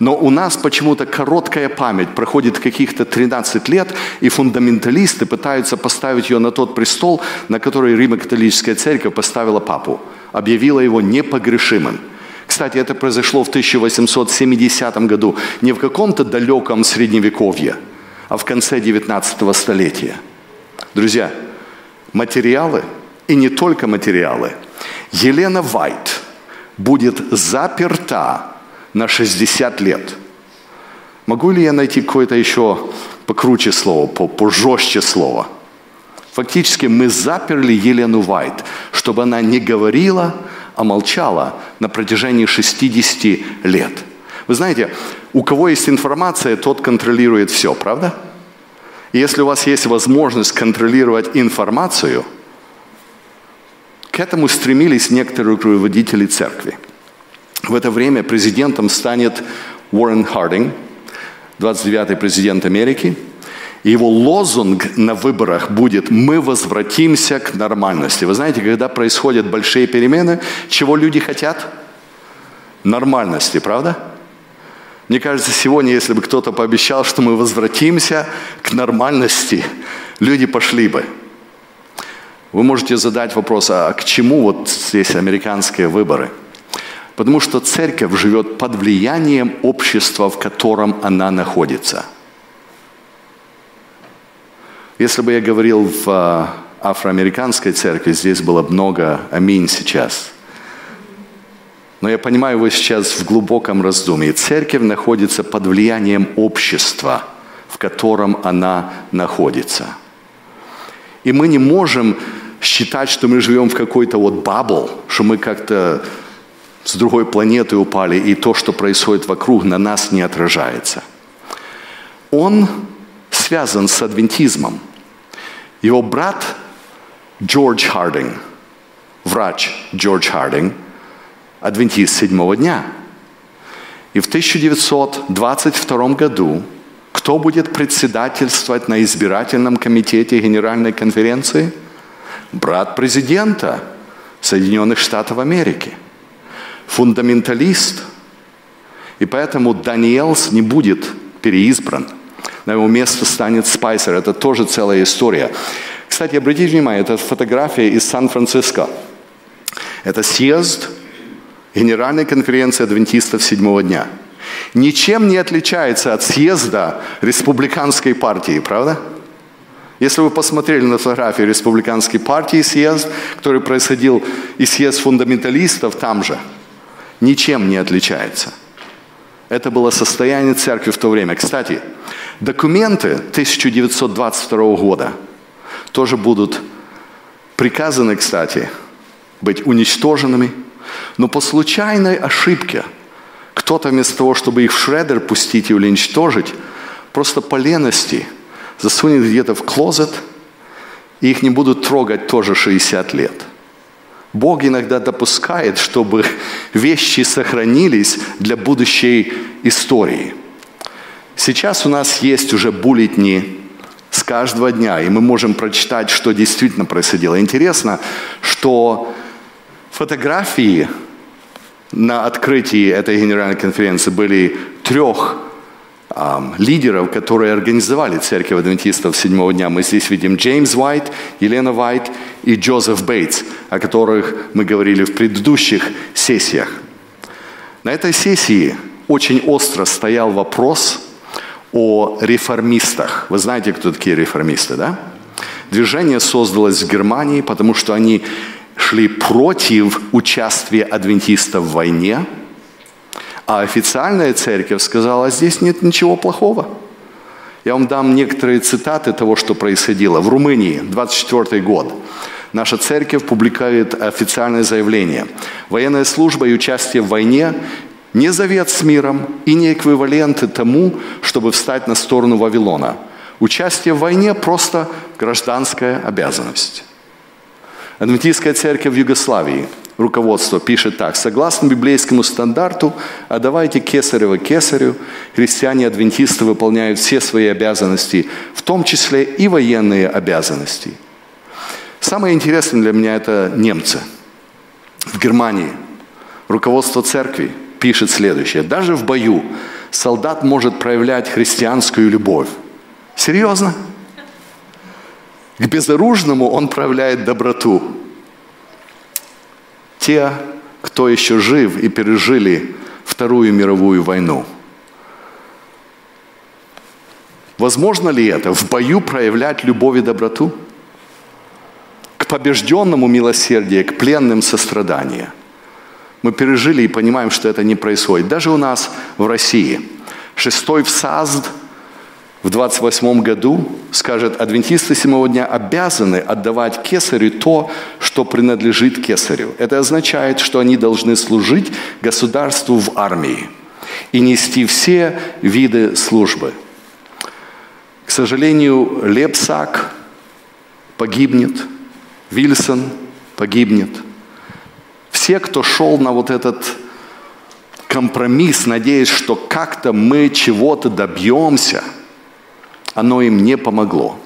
Но у нас почему-то короткая память, проходит каких-то 13 лет, и фундаменталисты пытаются поставить ее на тот престол, на который Римо-католическая церковь поставила папу, объявила его непогрешимым. Кстати, это произошло в 1870 году, не в каком-то далеком средневековье, а в конце 19 столетия. Друзья, материалы, и не только материалы, Елена Вайт будет заперта на 60 лет. Могу ли я найти какое-то еще покруче слово, пожестче слово? Фактически мы заперли Елену Вайт, чтобы она не говорила, а молчала на протяжении 60 лет. Вы знаете, у кого есть информация, тот контролирует все, правда? И если у вас есть возможность контролировать информацию, к этому стремились некоторые руководители церкви – в это время президентом станет Уоррен Хардинг, 29-й президент Америки. Его лозунг на выборах будет «Мы возвратимся к нормальности». Вы знаете, когда происходят большие перемены, чего люди хотят? Нормальности, правда? Мне кажется, сегодня, если бы кто-то пообещал, что мы возвратимся к нормальности, люди пошли бы. Вы можете задать вопрос, а к чему вот здесь американские выборы – Потому что церковь живет под влиянием общества, в котором она находится. Если бы я говорил в а, афроамериканской церкви, здесь было бы много аминь сейчас. Но я понимаю, вы сейчас в глубоком раздумье. Церковь находится под влиянием общества, в котором она находится. И мы не можем считать, что мы живем в какой-то вот бабл, что мы как-то с другой планеты упали, и то, что происходит вокруг, на нас не отражается. Он связан с адвентизмом. Его брат Джордж Хардинг, врач Джордж Хардинг, адвентист седьмого дня. И в 1922 году кто будет председательствовать на избирательном комитете Генеральной конференции? Брат президента Соединенных Штатов Америки – фундаменталист. И поэтому Даниэлс не будет переизбран. На его место станет Спайсер. Это тоже целая история. Кстати, обратите внимание, это фотография из Сан-Франциско. Это съезд Генеральной конференции адвентистов седьмого дня. Ничем не отличается от съезда республиканской партии, правда? Если вы посмотрели на фотографии республиканской партии съезд, который происходил, и съезд фундаменталистов там же – ничем не отличается. Это было состояние церкви в то время. Кстати, документы 1922 года тоже будут приказаны, кстати, быть уничтоженными, но по случайной ошибке кто-то вместо того, чтобы их в шредер пустить или уничтожить, просто по лености засунет где-то в клозет, и их не будут трогать тоже 60 лет – Бог иногда допускает, чтобы вещи сохранились для будущей истории. Сейчас у нас есть уже буллетни с каждого дня, и мы можем прочитать, что действительно происходило. Интересно, что фотографии на открытии этой генеральной конференции были трех лидеров, которые организовали церковь адвентистов седьмого дня. Мы здесь видим Джеймс Уайт, Елена Уайт и Джозеф Бейтс, о которых мы говорили в предыдущих сессиях. На этой сессии очень остро стоял вопрос о реформистах. Вы знаете, кто такие реформисты, да? Движение создалось в Германии, потому что они шли против участия адвентистов в войне – а официальная церковь сказала, здесь нет ничего плохого. Я вам дам некоторые цитаты того, что происходило. В Румынии, 24 год, наша церковь публикует официальное заявление. Военная служба и участие в войне не завет с миром и не эквиваленты тому, чтобы встать на сторону Вавилона. Участие в войне – просто гражданская обязанность. Адвентистская церковь в Югославии, руководство пишет так. Согласно библейскому стандарту, отдавайте кесарево кесарю, христиане-адвентисты выполняют все свои обязанности, в том числе и военные обязанности. Самое интересное для меня – это немцы. В Германии руководство церкви – пишет следующее. Даже в бою солдат может проявлять христианскую любовь. Серьезно? К безоружному он проявляет доброту. Те, кто еще жив и пережили Вторую мировую войну. Возможно ли это в бою проявлять любовь и доброту? К побежденному милосердие, к пленным сострадание – мы пережили и понимаем, что это не происходит. Даже у нас в России. Шестой в САЗД в 28 году скажет, адвентисты седьмого дня обязаны отдавать кесарю то, что принадлежит кесарю. Это означает, что они должны служить государству в армии и нести все виды службы. К сожалению, Лепсак погибнет, Вильсон погибнет – все, кто шел на вот этот компромисс, надеясь, что как-то мы чего-то добьемся, оно им не помогло.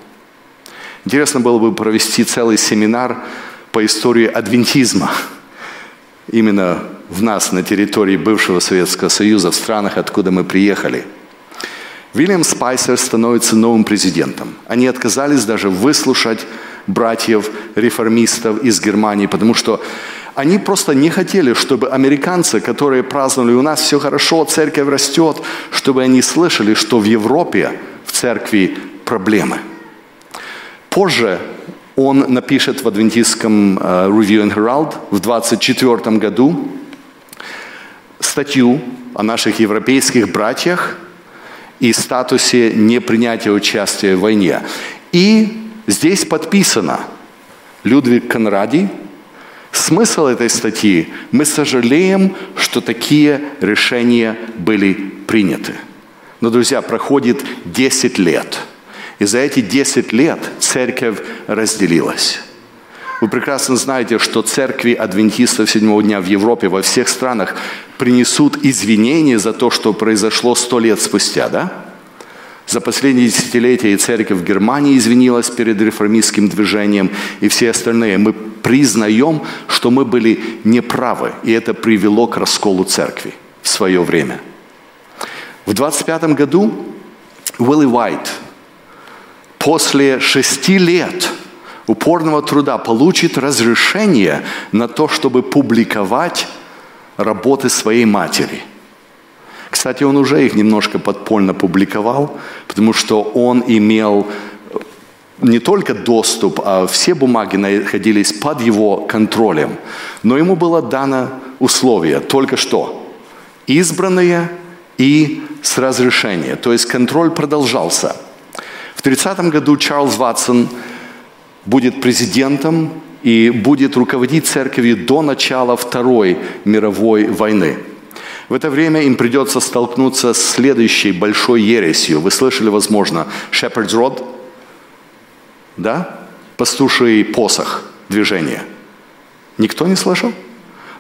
Интересно было бы провести целый семинар по истории адвентизма. Именно в нас, на территории бывшего Советского Союза, в странах, откуда мы приехали. Вильям Спайсер становится новым президентом. Они отказались даже выслушать братьев-реформистов из Германии, потому что они просто не хотели, чтобы американцы, которые праздновали у нас все хорошо, церковь растет, чтобы они слышали, что в Европе в церкви проблемы. Позже он напишет в адвентистском uh, Review and Herald в 24 году статью о наших европейских братьях и статусе непринятия участия в войне. И здесь подписано Людвиг Конради – Смысл этой статьи – мы сожалеем, что такие решения были приняты. Но, друзья, проходит 10 лет. И за эти 10 лет церковь разделилась. Вы прекрасно знаете, что церкви адвентистов седьмого дня в Европе, во всех странах принесут извинения за то, что произошло сто лет спустя, да? За последние десятилетия и церковь в Германии извинилась перед реформистским движением, и все остальные. Мы признаем, что мы были неправы, и это привело к расколу церкви в свое время. В 25 году Уилли Уайт после шести лет упорного труда получит разрешение на то, чтобы публиковать работы своей матери – кстати, он уже их немножко подпольно публиковал, потому что он имел не только доступ, а все бумаги находились под его контролем. Но ему было дано условие, только что, избранные и с разрешения. То есть контроль продолжался. В 30 году Чарльз Ватсон будет президентом и будет руководить церковью до начала Второй мировой войны. В это время им придется столкнуться с следующей большой ересью. Вы слышали, возможно, Shepherd's Rod? Да? Пастуший посох движение. Никто не слышал?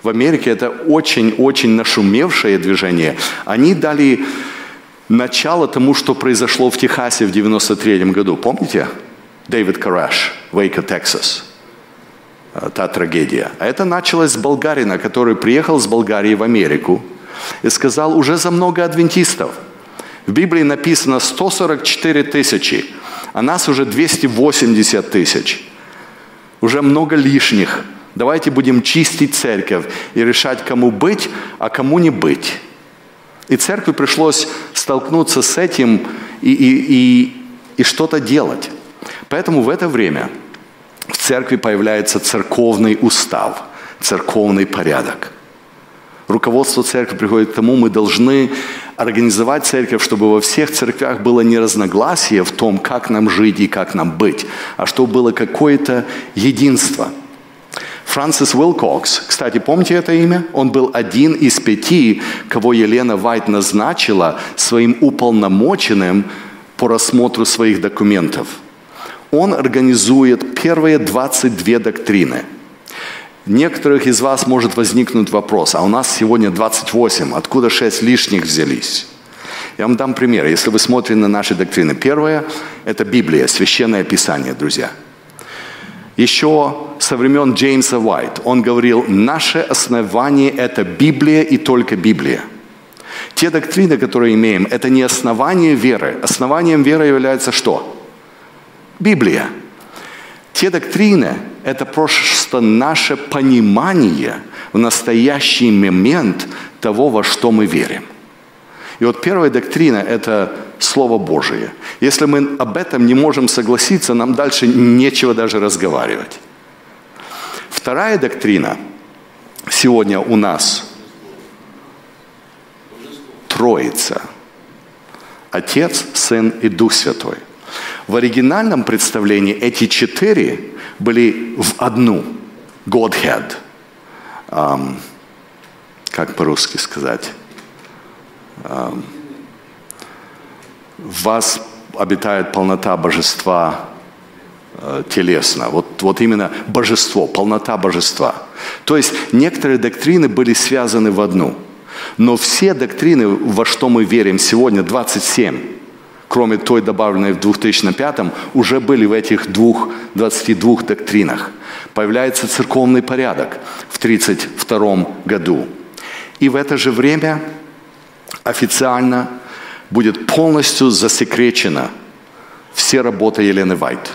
В Америке это очень-очень нашумевшее движение. Они дали начало тому, что произошло в Техасе в 93 году. Помните? Дэвид Караш, Вейко, Техас. Та трагедия. А это началось с болгарина, который приехал с Болгарии в Америку – и сказал, уже за много адвентистов. В Библии написано 144 тысячи, а нас уже 280 тысяч. Уже много лишних. Давайте будем чистить церковь и решать, кому быть, а кому не быть. И церкви пришлось столкнуться с этим и, и, и, и что-то делать. Поэтому в это время в церкви появляется церковный устав, церковный порядок руководство церкви приходит к тому, мы должны организовать церковь, чтобы во всех церквях было не разногласие в том, как нам жить и как нам быть, а чтобы было какое-то единство. Франсис Уилкокс, кстати, помните это имя? Он был один из пяти, кого Елена Вайт назначила своим уполномоченным по рассмотру своих документов. Он организует первые 22 доктрины – Некоторых из вас может возникнуть вопрос, а у нас сегодня 28, откуда 6 лишних взялись? Я вам дам пример. Если вы смотрите на наши доктрины. Первое – это Библия, Священное Писание, друзья. Еще со времен Джеймса Уайт он говорил, наше основание – это Библия и только Библия. Те доктрины, которые имеем, это не основание веры. Основанием веры является что? Библия. Те доктрины, это просто наше понимание в настоящий момент того, во что мы верим. И вот первая доктрина – это Слово Божие. Если мы об этом не можем согласиться, нам дальше нечего даже разговаривать. Вторая доктрина сегодня у нас – Троица. Отец, Сын и Дух Святой. В оригинальном представлении эти четыре были в одну. Godhead. Um, как по-русски сказать? В вас обитает полнота божества э, телесно. Вот, вот именно божество, полнота божества. То есть некоторые доктрины были связаны в одну. Но все доктрины, во что мы верим сегодня, 27, кроме той добавленной в 2005, уже были в этих двух, 22 доктринах. Появляется церковный порядок в 1932 году. И в это же время официально будет полностью засекречена все работы Елены Вайт.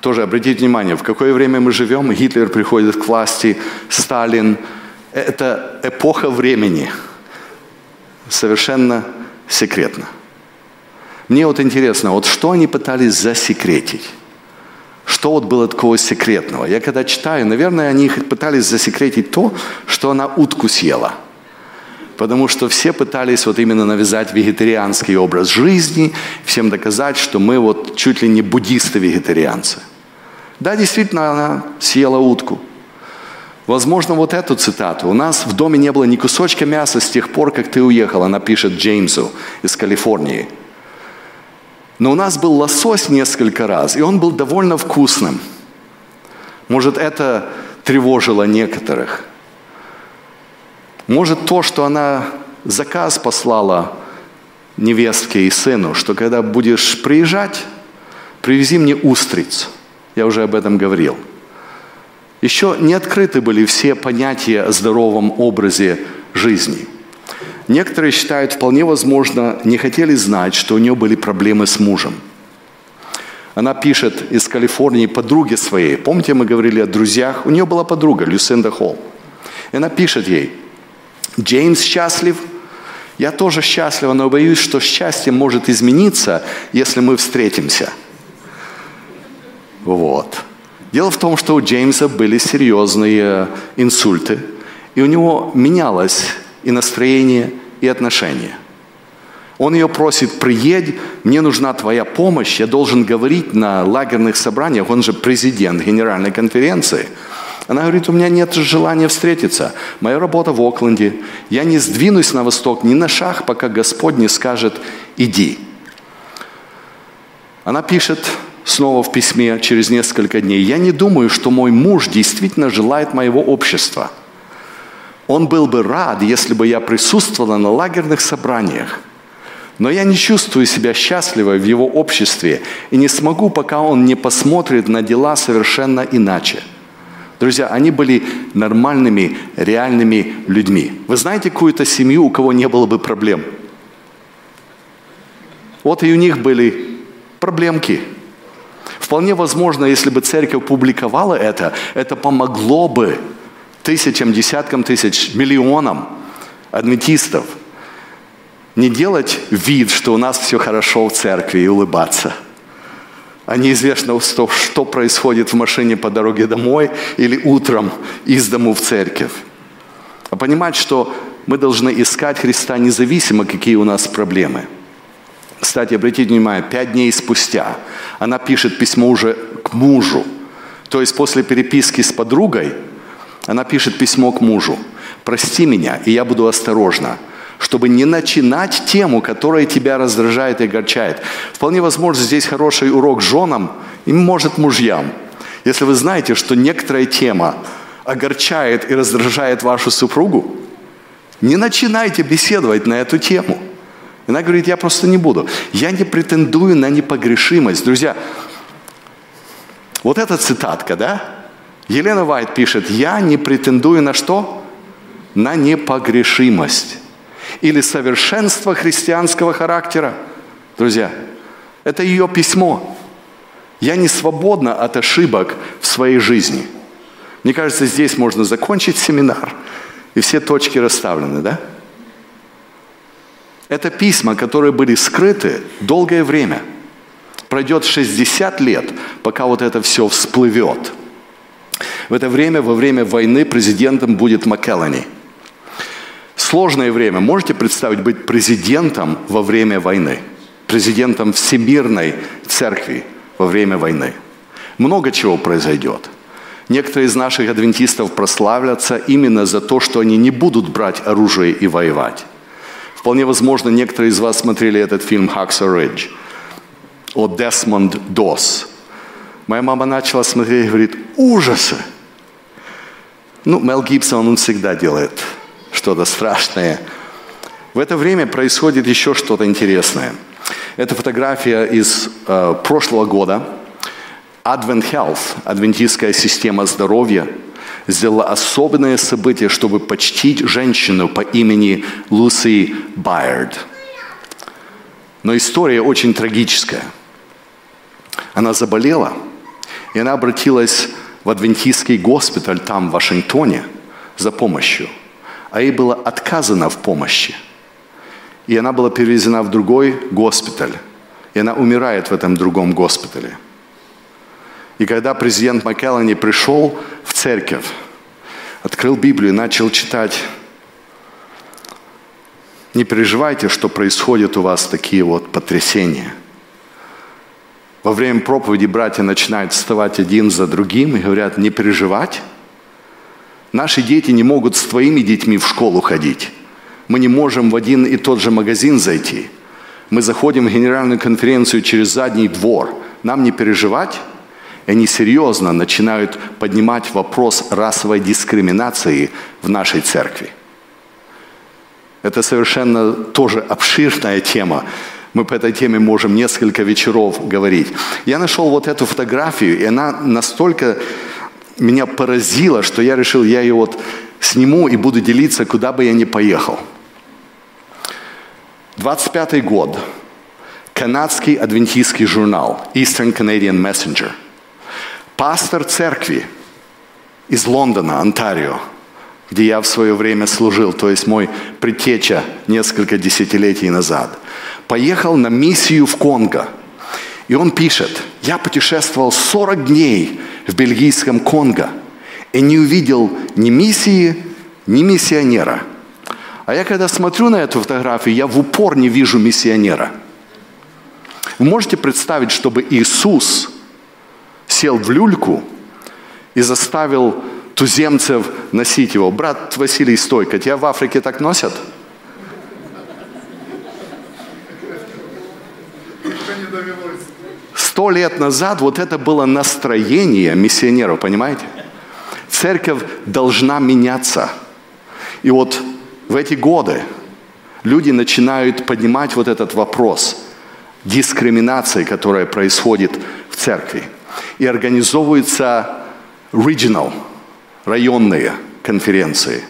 Тоже обратите внимание, в какое время мы живем. Гитлер приходит к власти, Сталин. Это эпоха времени. Совершенно секретно. Мне вот интересно, вот что они пытались засекретить? Что вот было такого секретного? Я когда читаю, наверное, они пытались засекретить то, что она утку съела. Потому что все пытались вот именно навязать вегетарианский образ жизни, всем доказать, что мы вот чуть ли не буддисты-вегетарианцы. Да, действительно, она съела утку. Возможно, вот эту цитату. У нас в доме не было ни кусочка мяса с тех пор, как ты уехала, она пишет Джеймсу из Калифорнии – но у нас был лосось несколько раз, и он был довольно вкусным. Может, это тревожило некоторых. Может, то, что она заказ послала невестке и сыну, что когда будешь приезжать, привези мне устриц. Я уже об этом говорил. Еще не открыты были все понятия о здоровом образе жизни – Некоторые считают, вполне возможно, не хотели знать, что у нее были проблемы с мужем. Она пишет из Калифорнии подруге своей. Помните, мы говорили о друзьях? У нее была подруга, Люсинда Холл. И она пишет ей, Джеймс счастлив, я тоже счастлива, но боюсь, что счастье может измениться, если мы встретимся. Вот. Дело в том, что у Джеймса были серьезные инсульты, и у него менялось и настроение, и отношения. Он ее просит, приедь, мне нужна твоя помощь, я должен говорить на лагерных собраниях, он же президент Генеральной конференции. Она говорит, у меня нет желания встретиться. Моя работа в Окленде. Я не сдвинусь на восток ни на шаг, пока Господь не скажет «иди». Она пишет снова в письме через несколько дней, «Я не думаю, что мой муж действительно желает моего общества». Он был бы рад, если бы я присутствовала на лагерных собраниях. Но я не чувствую себя счастливой в его обществе и не смогу, пока он не посмотрит на дела совершенно иначе. Друзья, они были нормальными, реальными людьми. Вы знаете какую-то семью, у кого не было бы проблем? Вот и у них были проблемки. Вполне возможно, если бы церковь публиковала это, это помогло бы тысячам, десяткам тысяч, миллионам адвентистов не делать вид, что у нас все хорошо в церкви и улыбаться. А неизвестно, что, происходит в машине по дороге домой или утром из дому в церковь. А понимать, что мы должны искать Христа независимо, какие у нас проблемы. Кстати, обратите внимание, пять дней спустя она пишет письмо уже к мужу. То есть после переписки с подругой она пишет письмо к мужу. «Прости меня, и я буду осторожна, чтобы не начинать тему, которая тебя раздражает и огорчает». Вполне возможно, здесь хороший урок женам и, может, мужьям. Если вы знаете, что некоторая тема огорчает и раздражает вашу супругу, не начинайте беседовать на эту тему. Она говорит, я просто не буду. Я не претендую на непогрешимость. Друзья, вот эта цитатка, да? Елена Вайт пишет, я не претендую на что? На непогрешимость. Или совершенство христианского характера. Друзья, это ее письмо. Я не свободна от ошибок в своей жизни. Мне кажется, здесь можно закончить семинар, и все точки расставлены, да? Это письма, которые были скрыты долгое время. Пройдет 60 лет, пока вот это все всплывет. В это время, во время войны, президентом будет Маккеллани. Сложное время. Можете представить быть президентом во время войны? Президентом Всемирной Церкви во время войны. Много чего произойдет. Некоторые из наших адвентистов прославятся именно за то, что они не будут брать оружие и воевать. Вполне возможно, некоторые из вас смотрели этот фильм «Хакса Ридж» о Десмонд Дос. Моя мама начала смотреть и говорит, ужасы. Ну, Мел Гибсон, он всегда делает что-то страшное. В это время происходит еще что-то интересное. Это фотография из э, прошлого года. Advent Health, адвентистская система здоровья – сделала особенное событие, чтобы почтить женщину по имени Луси Байерд. Но история очень трагическая. Она заболела, и она обратилась в адвентистский госпиталь там, в Вашингтоне, за помощью. А ей было отказано в помощи. И она была перевезена в другой госпиталь. И она умирает в этом другом госпитале. И когда президент Маккеллани пришел в церковь, открыл Библию и начал читать, не переживайте, что происходят у вас такие вот потрясения. Во время проповеди братья начинают вставать один за другим и говорят, не переживать. Наши дети не могут с твоими детьми в школу ходить. Мы не можем в один и тот же магазин зайти. Мы заходим в генеральную конференцию через задний двор. Нам не переживать? И они серьезно начинают поднимать вопрос расовой дискриминации в нашей церкви. Это совершенно тоже обширная тема. Мы по этой теме можем несколько вечеров говорить. Я нашел вот эту фотографию, и она настолько меня поразила, что я решил, я ее вот сниму и буду делиться, куда бы я ни поехал. 25 год. Канадский адвентистский журнал Eastern Canadian Messenger – пастор церкви из Лондона, Онтарио, где я в свое время служил, то есть мой предтеча несколько десятилетий назад, поехал на миссию в Конго. И он пишет, я путешествовал 40 дней в бельгийском Конго и не увидел ни миссии, ни миссионера. А я когда смотрю на эту фотографию, я в упор не вижу миссионера. Вы можете представить, чтобы Иисус – сел в люльку и заставил туземцев носить его. Брат Василий, стойка, тебя в Африке так носят? Сто лет назад вот это было настроение миссионеров, понимаете? Церковь должна меняться. И вот в эти годы люди начинают поднимать вот этот вопрос дискриминации, которая происходит в церкви и организовываются regional, районные конференции,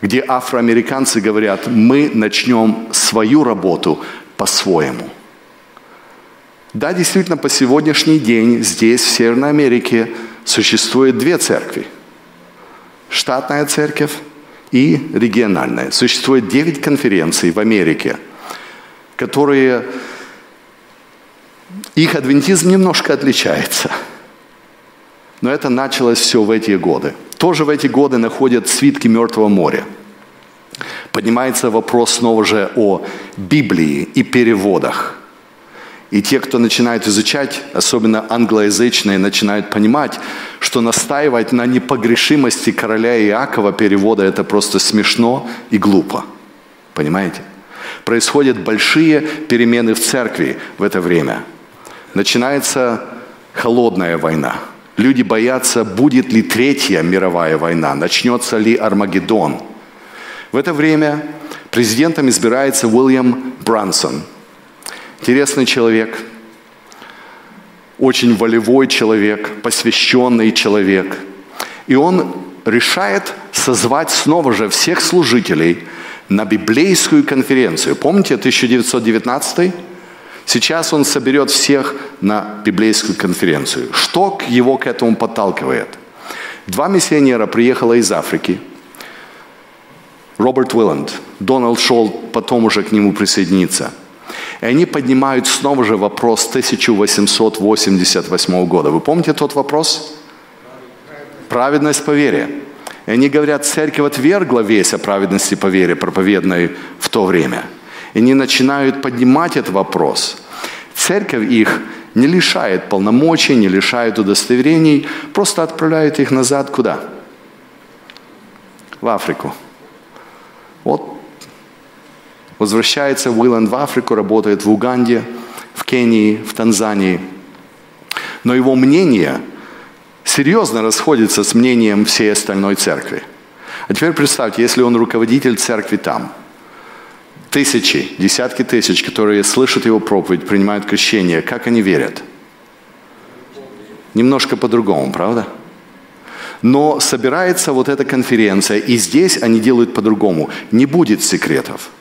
где афроамериканцы говорят, мы начнем свою работу по-своему. Да, действительно, по сегодняшний день здесь, в Северной Америке, существует две церкви. Штатная церковь и региональная. Существует девять конференций в Америке, которые их адвентизм немножко отличается. Но это началось все в эти годы. Тоже в эти годы находят свитки Мертвого моря. Поднимается вопрос снова же о Библии и переводах. И те, кто начинает изучать, особенно англоязычные, начинают понимать, что настаивать на непогрешимости короля Иакова перевода – это просто смешно и глупо. Понимаете? Происходят большие перемены в церкви в это время. Начинается холодная война. Люди боятся, будет ли третья мировая война, начнется ли Армагеддон. В это время президентом избирается Уильям Брансон – Интересный человек, очень волевой человек, посвященный человек. И он решает созвать снова же всех служителей на библейскую конференцию. Помните 1919? Сейчас он соберет всех на библейскую конференцию. Что его к этому подталкивает? Два миссионера приехало из Африки. Роберт Уилланд. Дональд Шолл потом уже к нему присоединится – и они поднимают снова же вопрос 1888 года. Вы помните тот вопрос? Праведность по вере. И они говорят, церковь отвергла весь о праведности по вере, проповедной в то время. И они начинают поднимать этот вопрос. Церковь их не лишает полномочий, не лишает удостоверений, просто отправляет их назад куда? В Африку. Возвращается Уилланд в Африку, работает в Уганде, в Кении, в Танзании. Но его мнение серьезно расходится с мнением всей остальной церкви. А теперь представьте, если он руководитель церкви там, тысячи, десятки тысяч, которые слышат его проповедь, принимают крещение, как они верят? Немножко по-другому, правда? Но собирается вот эта конференция, и здесь они делают по-другому. Не будет секретов –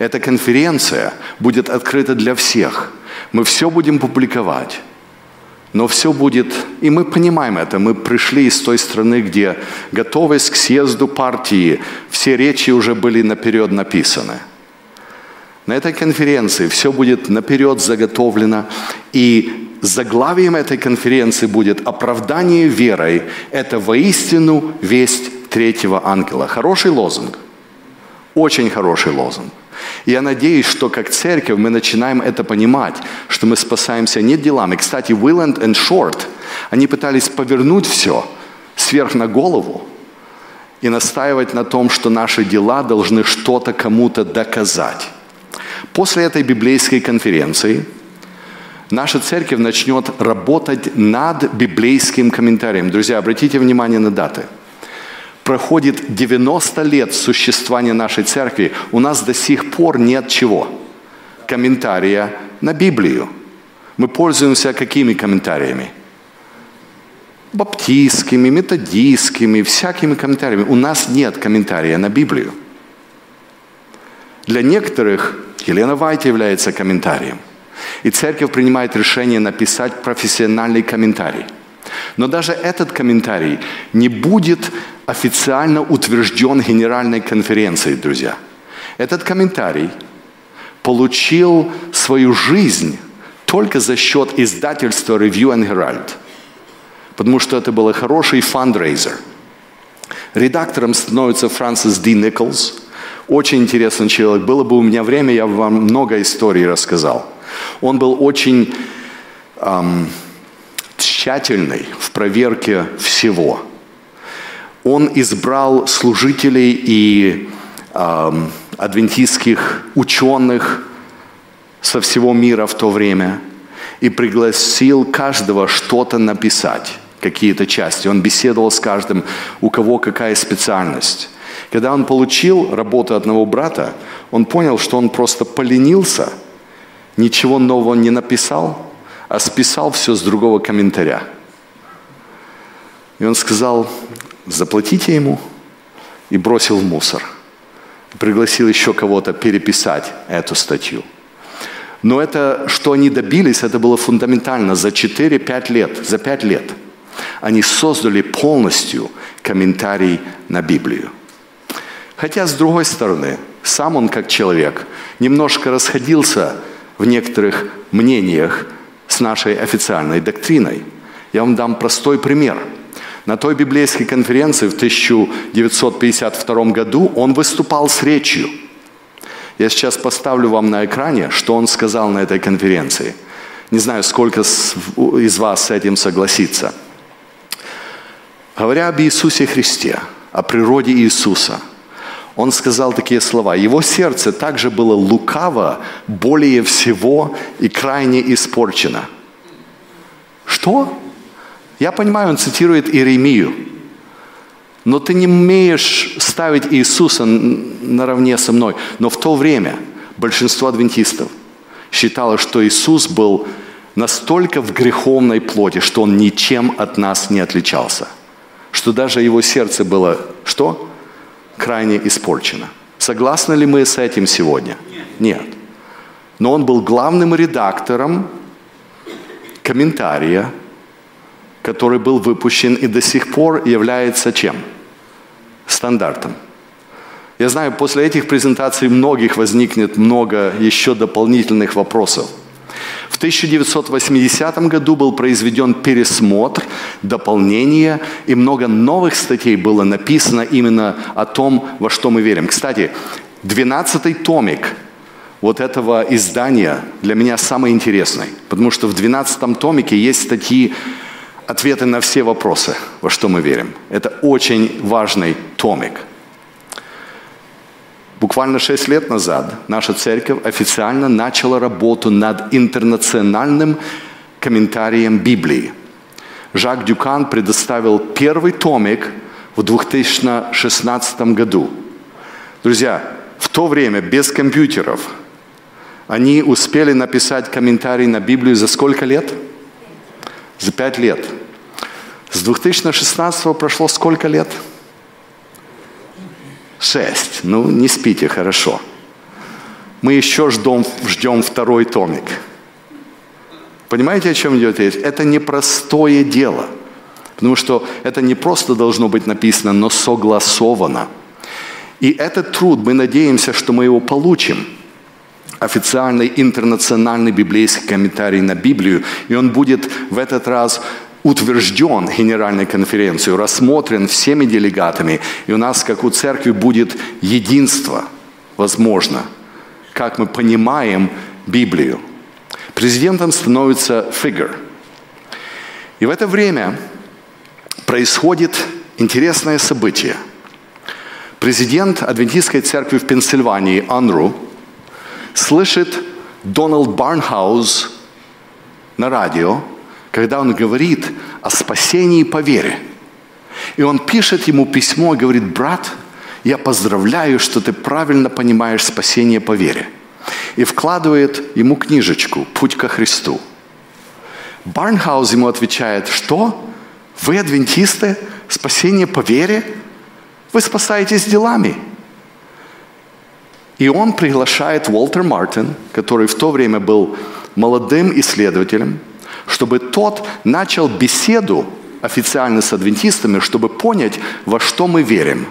эта конференция будет открыта для всех. Мы все будем публиковать. Но все будет, и мы понимаем это, мы пришли из той страны, где готовясь к съезду партии, все речи уже были наперед написаны. На этой конференции все будет наперед заготовлено, и заглавием этой конференции будет «Оправдание верой – это воистину весть третьего ангела». Хороший лозунг, очень хороший лозунг. Я надеюсь, что как церковь мы начинаем это понимать, что мы спасаемся не делами. Кстати, Willand and Short, они пытались повернуть все сверх на голову и настаивать на том, что наши дела должны что-то кому-то доказать. После этой библейской конференции наша церковь начнет работать над библейским комментарием. Друзья, обратите внимание на даты – проходит 90 лет существования нашей церкви, у нас до сих пор нет чего? Комментария на Библию. Мы пользуемся какими комментариями? Баптистскими, методистскими, всякими комментариями. У нас нет комментария на Библию. Для некоторых Елена Вайт является комментарием. И церковь принимает решение написать профессиональный комментарий. Но даже этот комментарий не будет официально утвержден Генеральной конференцией, друзья. Этот комментарий получил свою жизнь только за счет издательства Review and Herald, потому что это был хороший фандрейзер. Редактором становится Фрэнсис Ди Николс, очень интересный человек. Было бы у меня время, я бы вам много историй рассказал. Он был очень эм, тщательный в проверке всего – он избрал служителей и э, адвентистских ученых со всего мира в то время и пригласил каждого что-то написать, какие-то части. Он беседовал с каждым, у кого какая специальность. Когда он получил работу одного брата, он понял, что он просто поленился, ничего нового не написал, а списал все с другого комментаря. И он сказал, заплатите ему, и бросил в мусор. Пригласил еще кого-то переписать эту статью. Но это, что они добились, это было фундаментально. За 4-5 лет, за 5 лет они создали полностью комментарий на Библию. Хотя, с другой стороны, сам он как человек немножко расходился в некоторых мнениях с нашей официальной доктриной. Я вам дам простой пример – На той библейской конференции в 1952 году он выступал с речью. Я сейчас поставлю вам на экране, что он сказал на этой конференции. Не знаю, сколько из вас с этим согласится. Говоря об Иисусе Христе, о природе Иисуса, он сказал такие слова. Его сердце также было лукаво, более всего и крайне испорчено. Что? Я понимаю, он цитирует Иеремию. Но ты не умеешь ставить Иисуса наравне со мной. Но в то время большинство адвентистов считало, что Иисус был настолько в греховной плоти, что Он ничем от нас не отличался. Что даже Его сердце было, что? Крайне испорчено. Согласны ли мы с этим сегодня? Нет. Но Он был главным редактором комментария который был выпущен и до сих пор является чем? Стандартом. Я знаю, после этих презентаций многих возникнет много еще дополнительных вопросов. В 1980 году был произведен пересмотр, дополнение, и много новых статей было написано именно о том, во что мы верим. Кстати, 12-й томик вот этого издания для меня самый интересный, потому что в 12 томике есть статьи ответы на все вопросы, во что мы верим. Это очень важный томик. Буквально шесть лет назад наша церковь официально начала работу над интернациональным комментарием Библии. Жак Дюкан предоставил первый томик в 2016 году. Друзья, в то время без компьютеров они успели написать комментарий на Библию за сколько лет? За пять лет. С 2016 прошло сколько лет? Шесть. Ну, не спите, хорошо. Мы еще ждем, ждем второй томик. Понимаете, о чем идет речь? Это непростое дело. Потому что это не просто должно быть написано, но согласовано. И этот труд, мы надеемся, что мы его получим. Официальный интернациональный библейский комментарий на Библию. И он будет в этот раз утвержден Генеральной конференцией, рассмотрен всеми делегатами, и у нас, как у церкви, будет единство, возможно, как мы понимаем Библию. Президентом становится фигур. И в это время происходит интересное событие. Президент Адвентистской церкви в Пенсильвании Анру слышит Дональд Барнхаус на радио, когда он говорит о спасении по вере. И он пишет ему письмо и говорит, брат, я поздравляю, что ты правильно понимаешь спасение по вере. И вкладывает ему книжечку «Путь ко Христу». Барнхаус ему отвечает, что? Вы адвентисты? Спасение по вере? Вы спасаетесь делами. И он приглашает Уолтер Мартин, который в то время был молодым исследователем, чтобы тот начал беседу официально с адвентистами, чтобы понять, во что мы верим.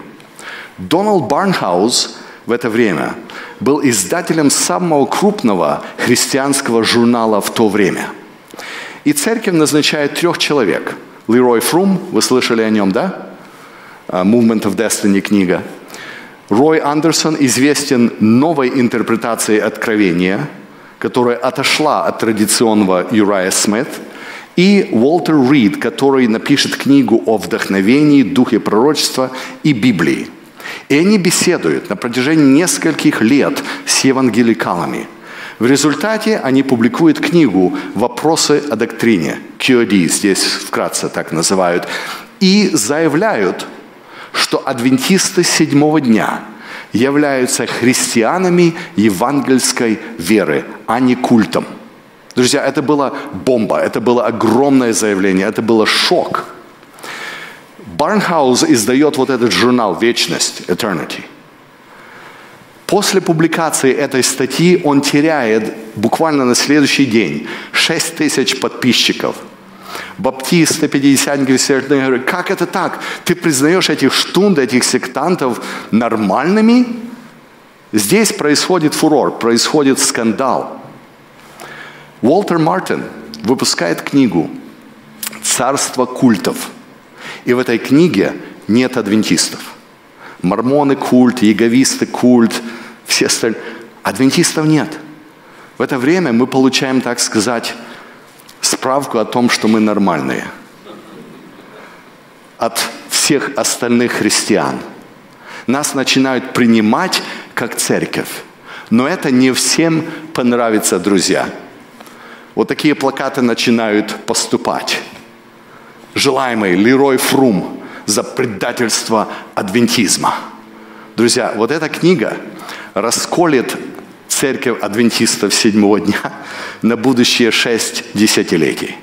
Дональд Барнхаус в это время был издателем самого крупного христианского журнала в то время. И церковь назначает трех человек. Лерой Фрум, вы слышали о нем, да? А, Movement of Destiny книга. Рой Андерсон известен новой интерпретацией откровения – которая отошла от традиционного Юрая Смит, и Уолтер Рид, который напишет книгу о вдохновении, духе пророчества и Библии. И они беседуют на протяжении нескольких лет с евангеликалами. В результате они публикуют книгу «Вопросы о доктрине», QOD здесь вкратце так называют, и заявляют, что адвентисты седьмого дня – являются христианами евангельской веры, а не культом. Друзья, это была бомба, это было огромное заявление, это было шок. Барнхаус издает вот этот журнал «Вечность», «Eternity». После публикации этой статьи он теряет буквально на следующий день 6 тысяч подписчиков – баптисты, пятидесятники, все говорят, как это так? Ты признаешь этих штунд, этих сектантов нормальными? Здесь происходит фурор, происходит скандал. Уолтер Мартин выпускает книгу «Царство культов». И в этой книге нет адвентистов. Мормоны культ, яговисты культ, все остальные. Адвентистов нет. В это время мы получаем, так сказать, справку о том, что мы нормальные. От всех остальных христиан. Нас начинают принимать как церковь. Но это не всем понравится, друзья. Вот такие плакаты начинают поступать. Желаемый Лерой Фрум за предательство адвентизма. Друзья, вот эта книга расколет церковь адвентистов седьмого дня на будущие шесть десятилетий.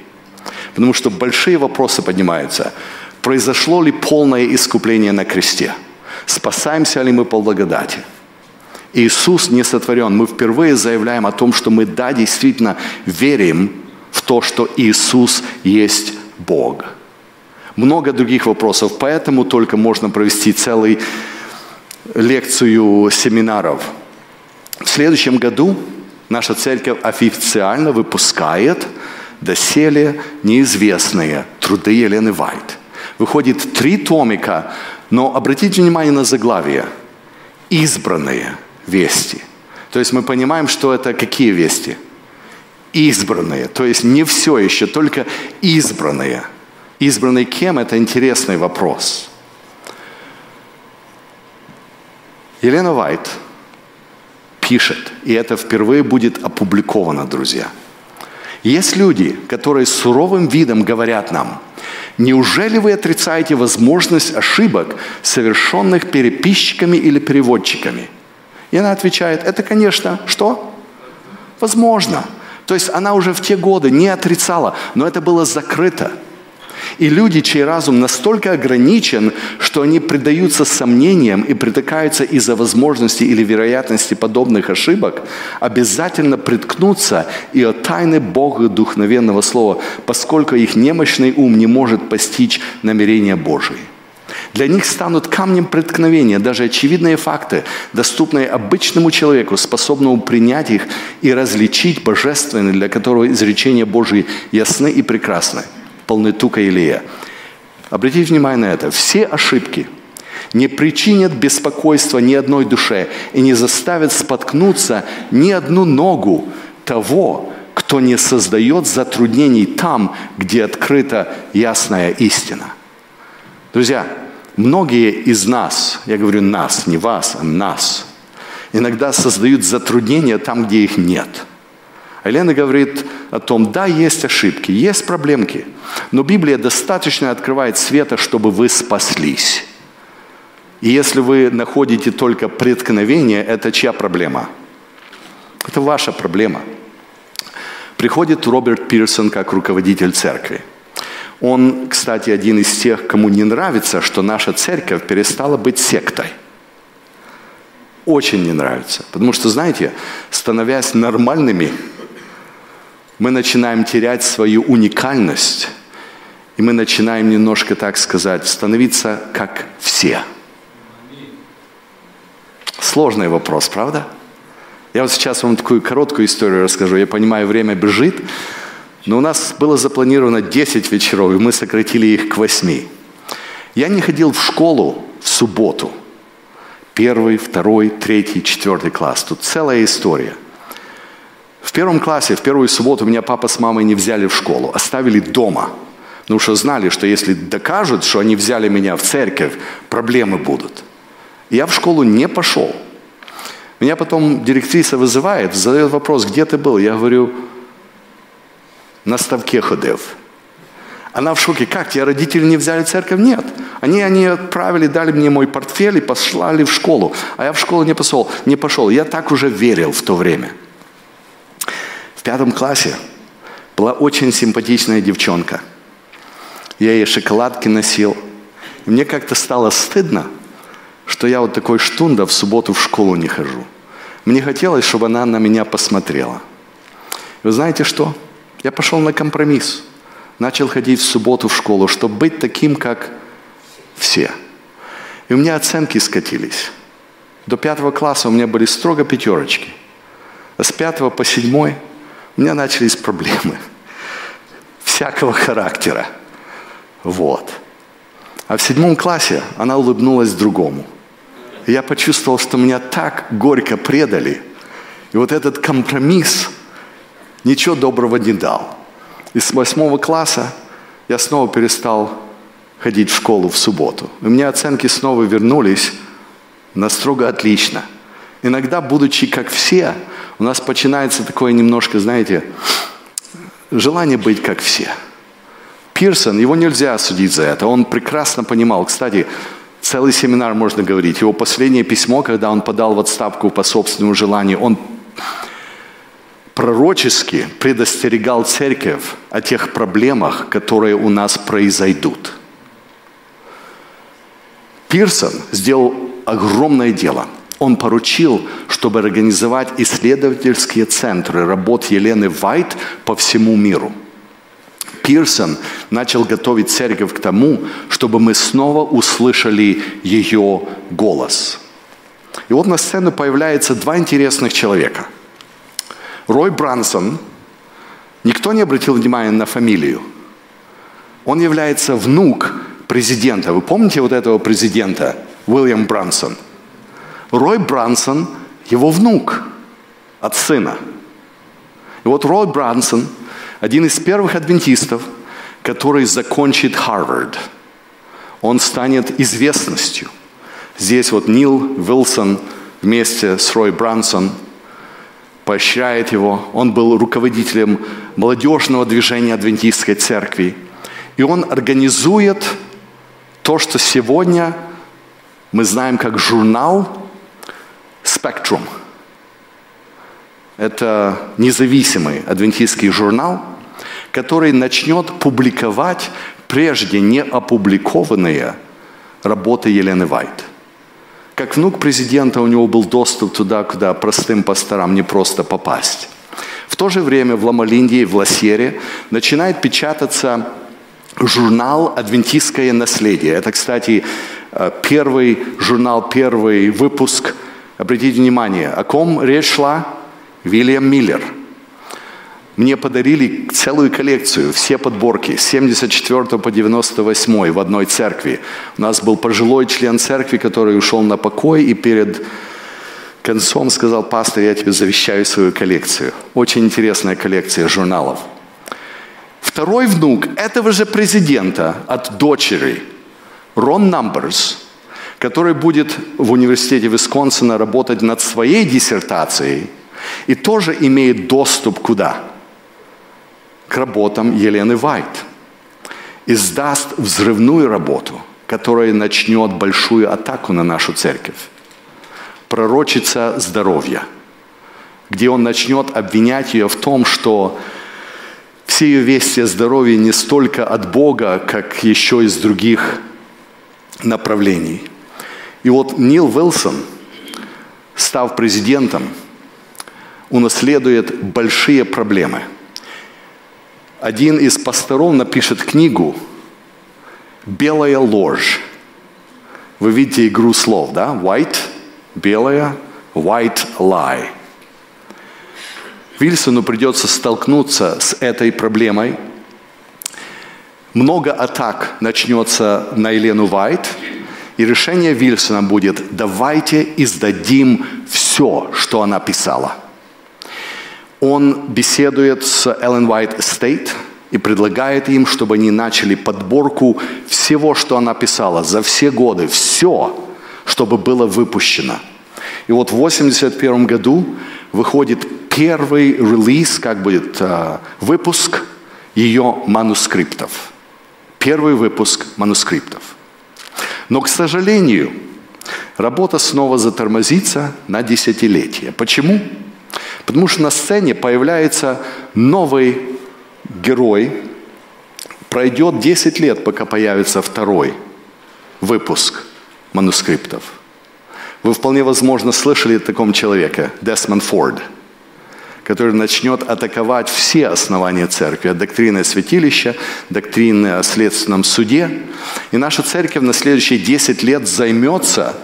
Потому что большие вопросы поднимаются. Произошло ли полное искупление на кресте? Спасаемся ли мы по благодати? Иисус не сотворен. Мы впервые заявляем о том, что мы, да, действительно верим в то, что Иисус есть Бог. Много других вопросов, поэтому только можно провести целую лекцию семинаров. Следующем году наша церковь официально выпускает доселе неизвестные труды Елены Вайт. Выходит три томика, но обратите внимание на заглавие. Избранные – вести. То есть мы понимаем, что это какие вести? Избранные. То есть не все еще, только избранные. Избранные кем? Это интересный вопрос. Елена Вайт пишет, и это впервые будет опубликовано, друзья. Есть люди, которые суровым видом говорят нам, неужели вы отрицаете возможность ошибок, совершенных переписчиками или переводчиками – и она отвечает, это, конечно, что? Возможно. То есть она уже в те годы не отрицала, но это было закрыто. И люди, чей разум настолько ограничен, что они предаются сомнениям и притыкаются из-за возможности или вероятности подобных ошибок, обязательно приткнутся и от тайны Бога духовенного слова, поскольку их немощный ум не может постичь намерения Божие. Для них станут камнем преткновения даже очевидные факты, доступные обычному человеку, способному принять их и различить божественные, для которого изречения Божьи ясны и прекрасны, полны тука Илия. Обратите внимание на это. Все ошибки не причинят беспокойства ни одной душе и не заставят споткнуться ни одну ногу того, кто не создает затруднений там, где открыта ясная истина. Друзья, Многие из нас, я говорю нас, не вас, а нас, иногда создают затруднения там, где их нет. Елена говорит о том, да, есть ошибки, есть проблемки, но Библия достаточно открывает света, чтобы вы спаслись. И если вы находите только преткновение, это чья проблема? Это ваша проблема. Приходит Роберт Пирсон как руководитель церкви – он, кстати, один из тех, кому не нравится, что наша церковь перестала быть сектой. Очень не нравится. Потому что, знаете, становясь нормальными, мы начинаем терять свою уникальность, и мы начинаем немножко, так сказать, становиться как все. Сложный вопрос, правда? Я вот сейчас вам такую короткую историю расскажу. Я понимаю, время бежит, но у нас было запланировано 10 вечеров, и мы сократили их к 8. Я не ходил в школу в субботу. Первый, второй, третий, четвертый класс. Тут целая история. В первом классе, в первую субботу меня папа с мамой не взяли в школу, оставили дома. Потому что знали, что если докажут, что они взяли меня в церковь, проблемы будут. Я в школу не пошел. Меня потом директриса вызывает, задает вопрос, где ты был? Я говорю, на ставке ходив. Она в шоке. Как, тебя родители не взяли в церковь? Нет. Они, они отправили, дали мне мой портфель и послали в школу. А я в школу не пошел. Не пошел. Я так уже верил в то время. Пятом классе была очень симпатичная девчонка. Я ей шоколадки носил. И мне как-то стало стыдно, что я вот такой штунда в субботу в школу не хожу. Мне хотелось, чтобы она на меня посмотрела. Вы знаете что? Я пошел на компромисс. Начал ходить в субботу в школу, чтобы быть таким, как все. И у меня оценки скатились. До пятого класса у меня были строго пятерочки. А с пятого по седьмой у меня начались проблемы. Всякого характера. Вот. А в седьмом классе она улыбнулась другому. И я почувствовал, что меня так горько предали. И вот этот компромисс ничего доброго не дал. И с восьмого класса я снова перестал ходить в школу в субботу. У меня оценки снова вернулись на строго отлично. Иногда, будучи как все, у нас начинается такое немножко, знаете, желание быть как все. Пирсон, его нельзя осудить за это. Он прекрасно понимал. Кстати, целый семинар можно говорить. Его последнее письмо, когда он подал в отставку по собственному желанию, он пророчески предостерегал церковь о тех проблемах, которые у нас произойдут. Пирсон сделал огромное дело. Он поручил, чтобы организовать исследовательские центры работ Елены Вайт по всему миру. Пирсон начал готовить церковь к тому, чтобы мы снова услышали ее голос. И вот на сцену появляются два интересных человека – Рой Брансон, никто не обратил внимания на фамилию. Он является внук президента. Вы помните вот этого президента, Уильям Брансон? Рой Брансон – его внук от сына. И вот Рой Брансон – один из первых адвентистов, который закончит Харвард. Он станет известностью. Здесь вот Нил Вилсон вместе с Рой Брансон – поощряет его. Он был руководителем молодежного движения Адвентистской церкви. И он организует то, что сегодня мы знаем как журнал «Спектрум». Это независимый адвентистский журнал, который начнет публиковать прежде не опубликованные работы Елены Вайт – как внук президента у него был доступ туда, куда простым пасторам не просто попасть. В то же время в Ламалинде и в Ласере начинает печататься журнал «Адвентистское наследие». Это, кстати, э, первый журнал, первый выпуск. Обратите внимание, о ком речь шла? Вильям Миллер – мне подарили целую коллекцию, все подборки, с 74 по 98 в одной церкви. У нас был пожилой член церкви, который ушел на покой и перед концом сказал, пастор, я тебе завещаю свою коллекцию. Очень интересная коллекция журналов. Второй внук этого же президента от дочери, Рон Намберс, который будет в университете Висконсина работать над своей диссертацией и тоже имеет доступ куда? к работам Елены Вайт. Издаст взрывную работу, которая начнет большую атаку на нашу церковь. Пророчица здоровья, где он начнет обвинять ее в том, что все ее вести о здоровье не столько от Бога, как еще из других направлений. И вот Нил Уилсон, став президентом, унаследует большие проблемы – один из пасторов напишет книгу «Белая ложь». Вы видите игру слов, да? White – белая, white – lie. Вильсону придется столкнуться с этой проблемой. Много атак начнется на Елену Вайт, и решение Вильсона будет «давайте издадим все, что она писала». Он беседует с Эллен Уайт Эстейт и предлагает им, чтобы они начали подборку всего, что она писала за все годы, все, чтобы было выпущено. И вот в 1981 году выходит первый релиз, как будет, э, выпуск ее манускриптов. Первый выпуск манускриптов. Но, к сожалению, работа снова затормозится на десятилетие. Почему? Потому что на сцене появляется новый герой. Пройдет 10 лет, пока появится второй выпуск манускриптов. Вы вполне возможно слышали о таком человеке, Десмонд Форд, который начнет атаковать все основания церкви, от доктрины святилища, доктрины о следственном суде. И наша церковь на следующие 10 лет займется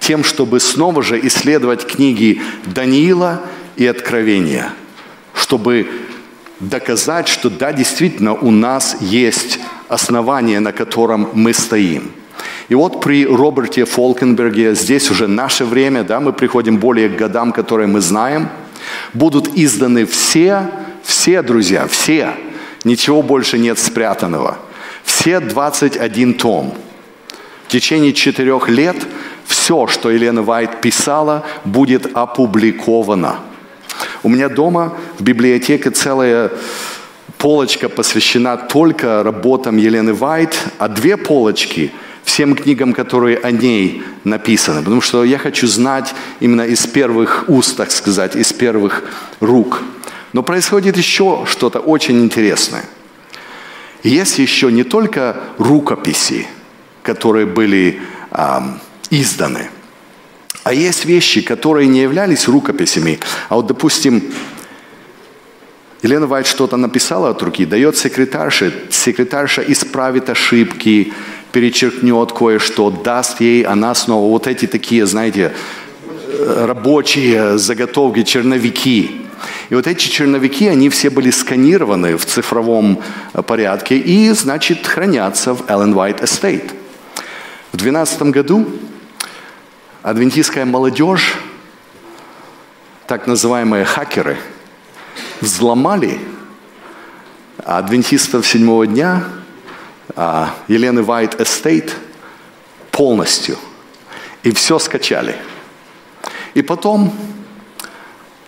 тем, чтобы снова же исследовать книги Даниила и откровения, чтобы доказать, что да, действительно у нас есть основание, на котором мы стоим. И вот при Роберте Фолкенберге, здесь уже наше время, да, мы приходим более к годам, которые мы знаем, будут изданы все, все, друзья, все, ничего больше нет спрятанного. Все 21 том. В течение четырех лет все, что Елена Вайт писала, будет опубликовано. У меня дома в библиотеке целая полочка посвящена только работам Елены Вайт, а две полочки – всем книгам, которые о ней написаны. Потому что я хочу знать именно из первых уст, так сказать, из первых рук. Но происходит еще что-то очень интересное. Есть еще не только рукописи, которые были эм, изданы, а есть вещи, которые не являлись рукописями. А вот, допустим, Елена Вайт что-то написала от руки, дает секретарше, секретарша исправит ошибки, перечеркнет кое-что, даст ей, она снова вот эти такие, знаете, рабочие заготовки, черновики. И вот эти черновики, они все были сканированы в цифровом порядке и, значит, хранятся в Ellen White Estate. В 2012 году адвентистская молодежь, так называемые хакеры, взломали адвентистов седьмого дня, Елены Вайт Эстейт полностью. И все скачали. И потом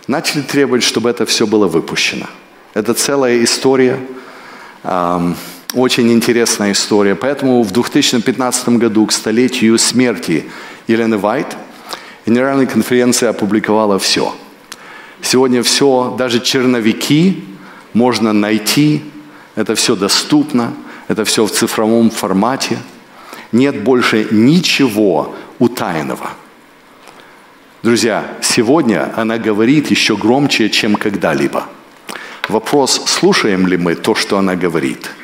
начали требовать, чтобы это все было выпущено. Это целая история, очень интересная история. Поэтому в 2015 году, к столетию смерти Елены Вайт, Генеральная конференция опубликовала все. Сегодня все, даже черновики можно найти, это все доступно, это все в цифровом формате. Нет больше ничего утаянного. Друзья, сегодня она говорит еще громче, чем когда-либо. Вопрос, слушаем ли мы то, что она говорит –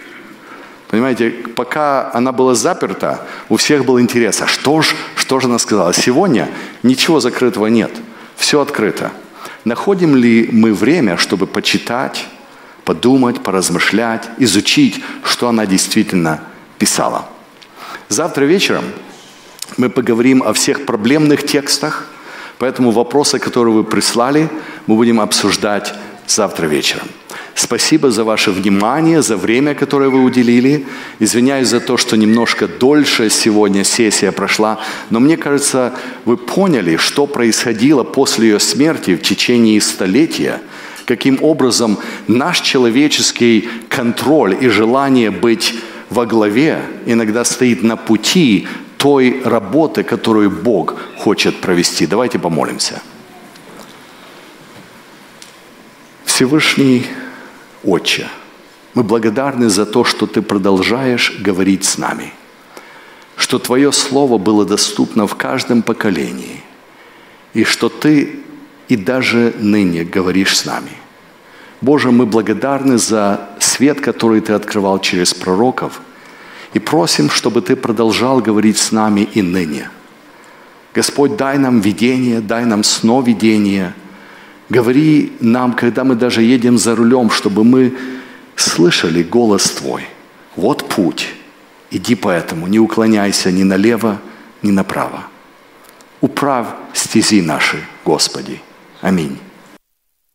Понимаете, пока она была заперта, у всех был интерес, а что же, что же она сказала? Сегодня ничего закрытого нет, все открыто. Находим ли мы время, чтобы почитать, подумать, поразмышлять, изучить, что она действительно писала? Завтра вечером мы поговорим о всех проблемных текстах, поэтому вопросы, которые вы прислали, мы будем обсуждать завтра вечером. Спасибо за ваше внимание, за время, которое вы уделили. Извиняюсь за то, что немножко дольше сегодня сессия прошла, но мне кажется, вы поняли, что происходило после ее смерти в течение столетия, каким образом наш человеческий контроль и желание быть во главе иногда стоит на пути той работы, которую Бог хочет провести. Давайте помолимся. Всевышний Отче, мы благодарны за то, что Ты продолжаешь говорить с нами, что Твое Слово было доступно в каждом поколении, и что Ты и даже ныне говоришь с нами. Боже, мы благодарны за свет, который Ты открывал через пророков, и просим, чтобы Ты продолжал говорить с нами и ныне. Господь, дай нам видение, дай нам сновидение – Говори нам, когда мы даже едем за рулем, чтобы мы слышали голос Твой. Вот путь. Иди по этому, не уклоняйся ни налево, ни направо. Управь стези наши, Господи. Аминь.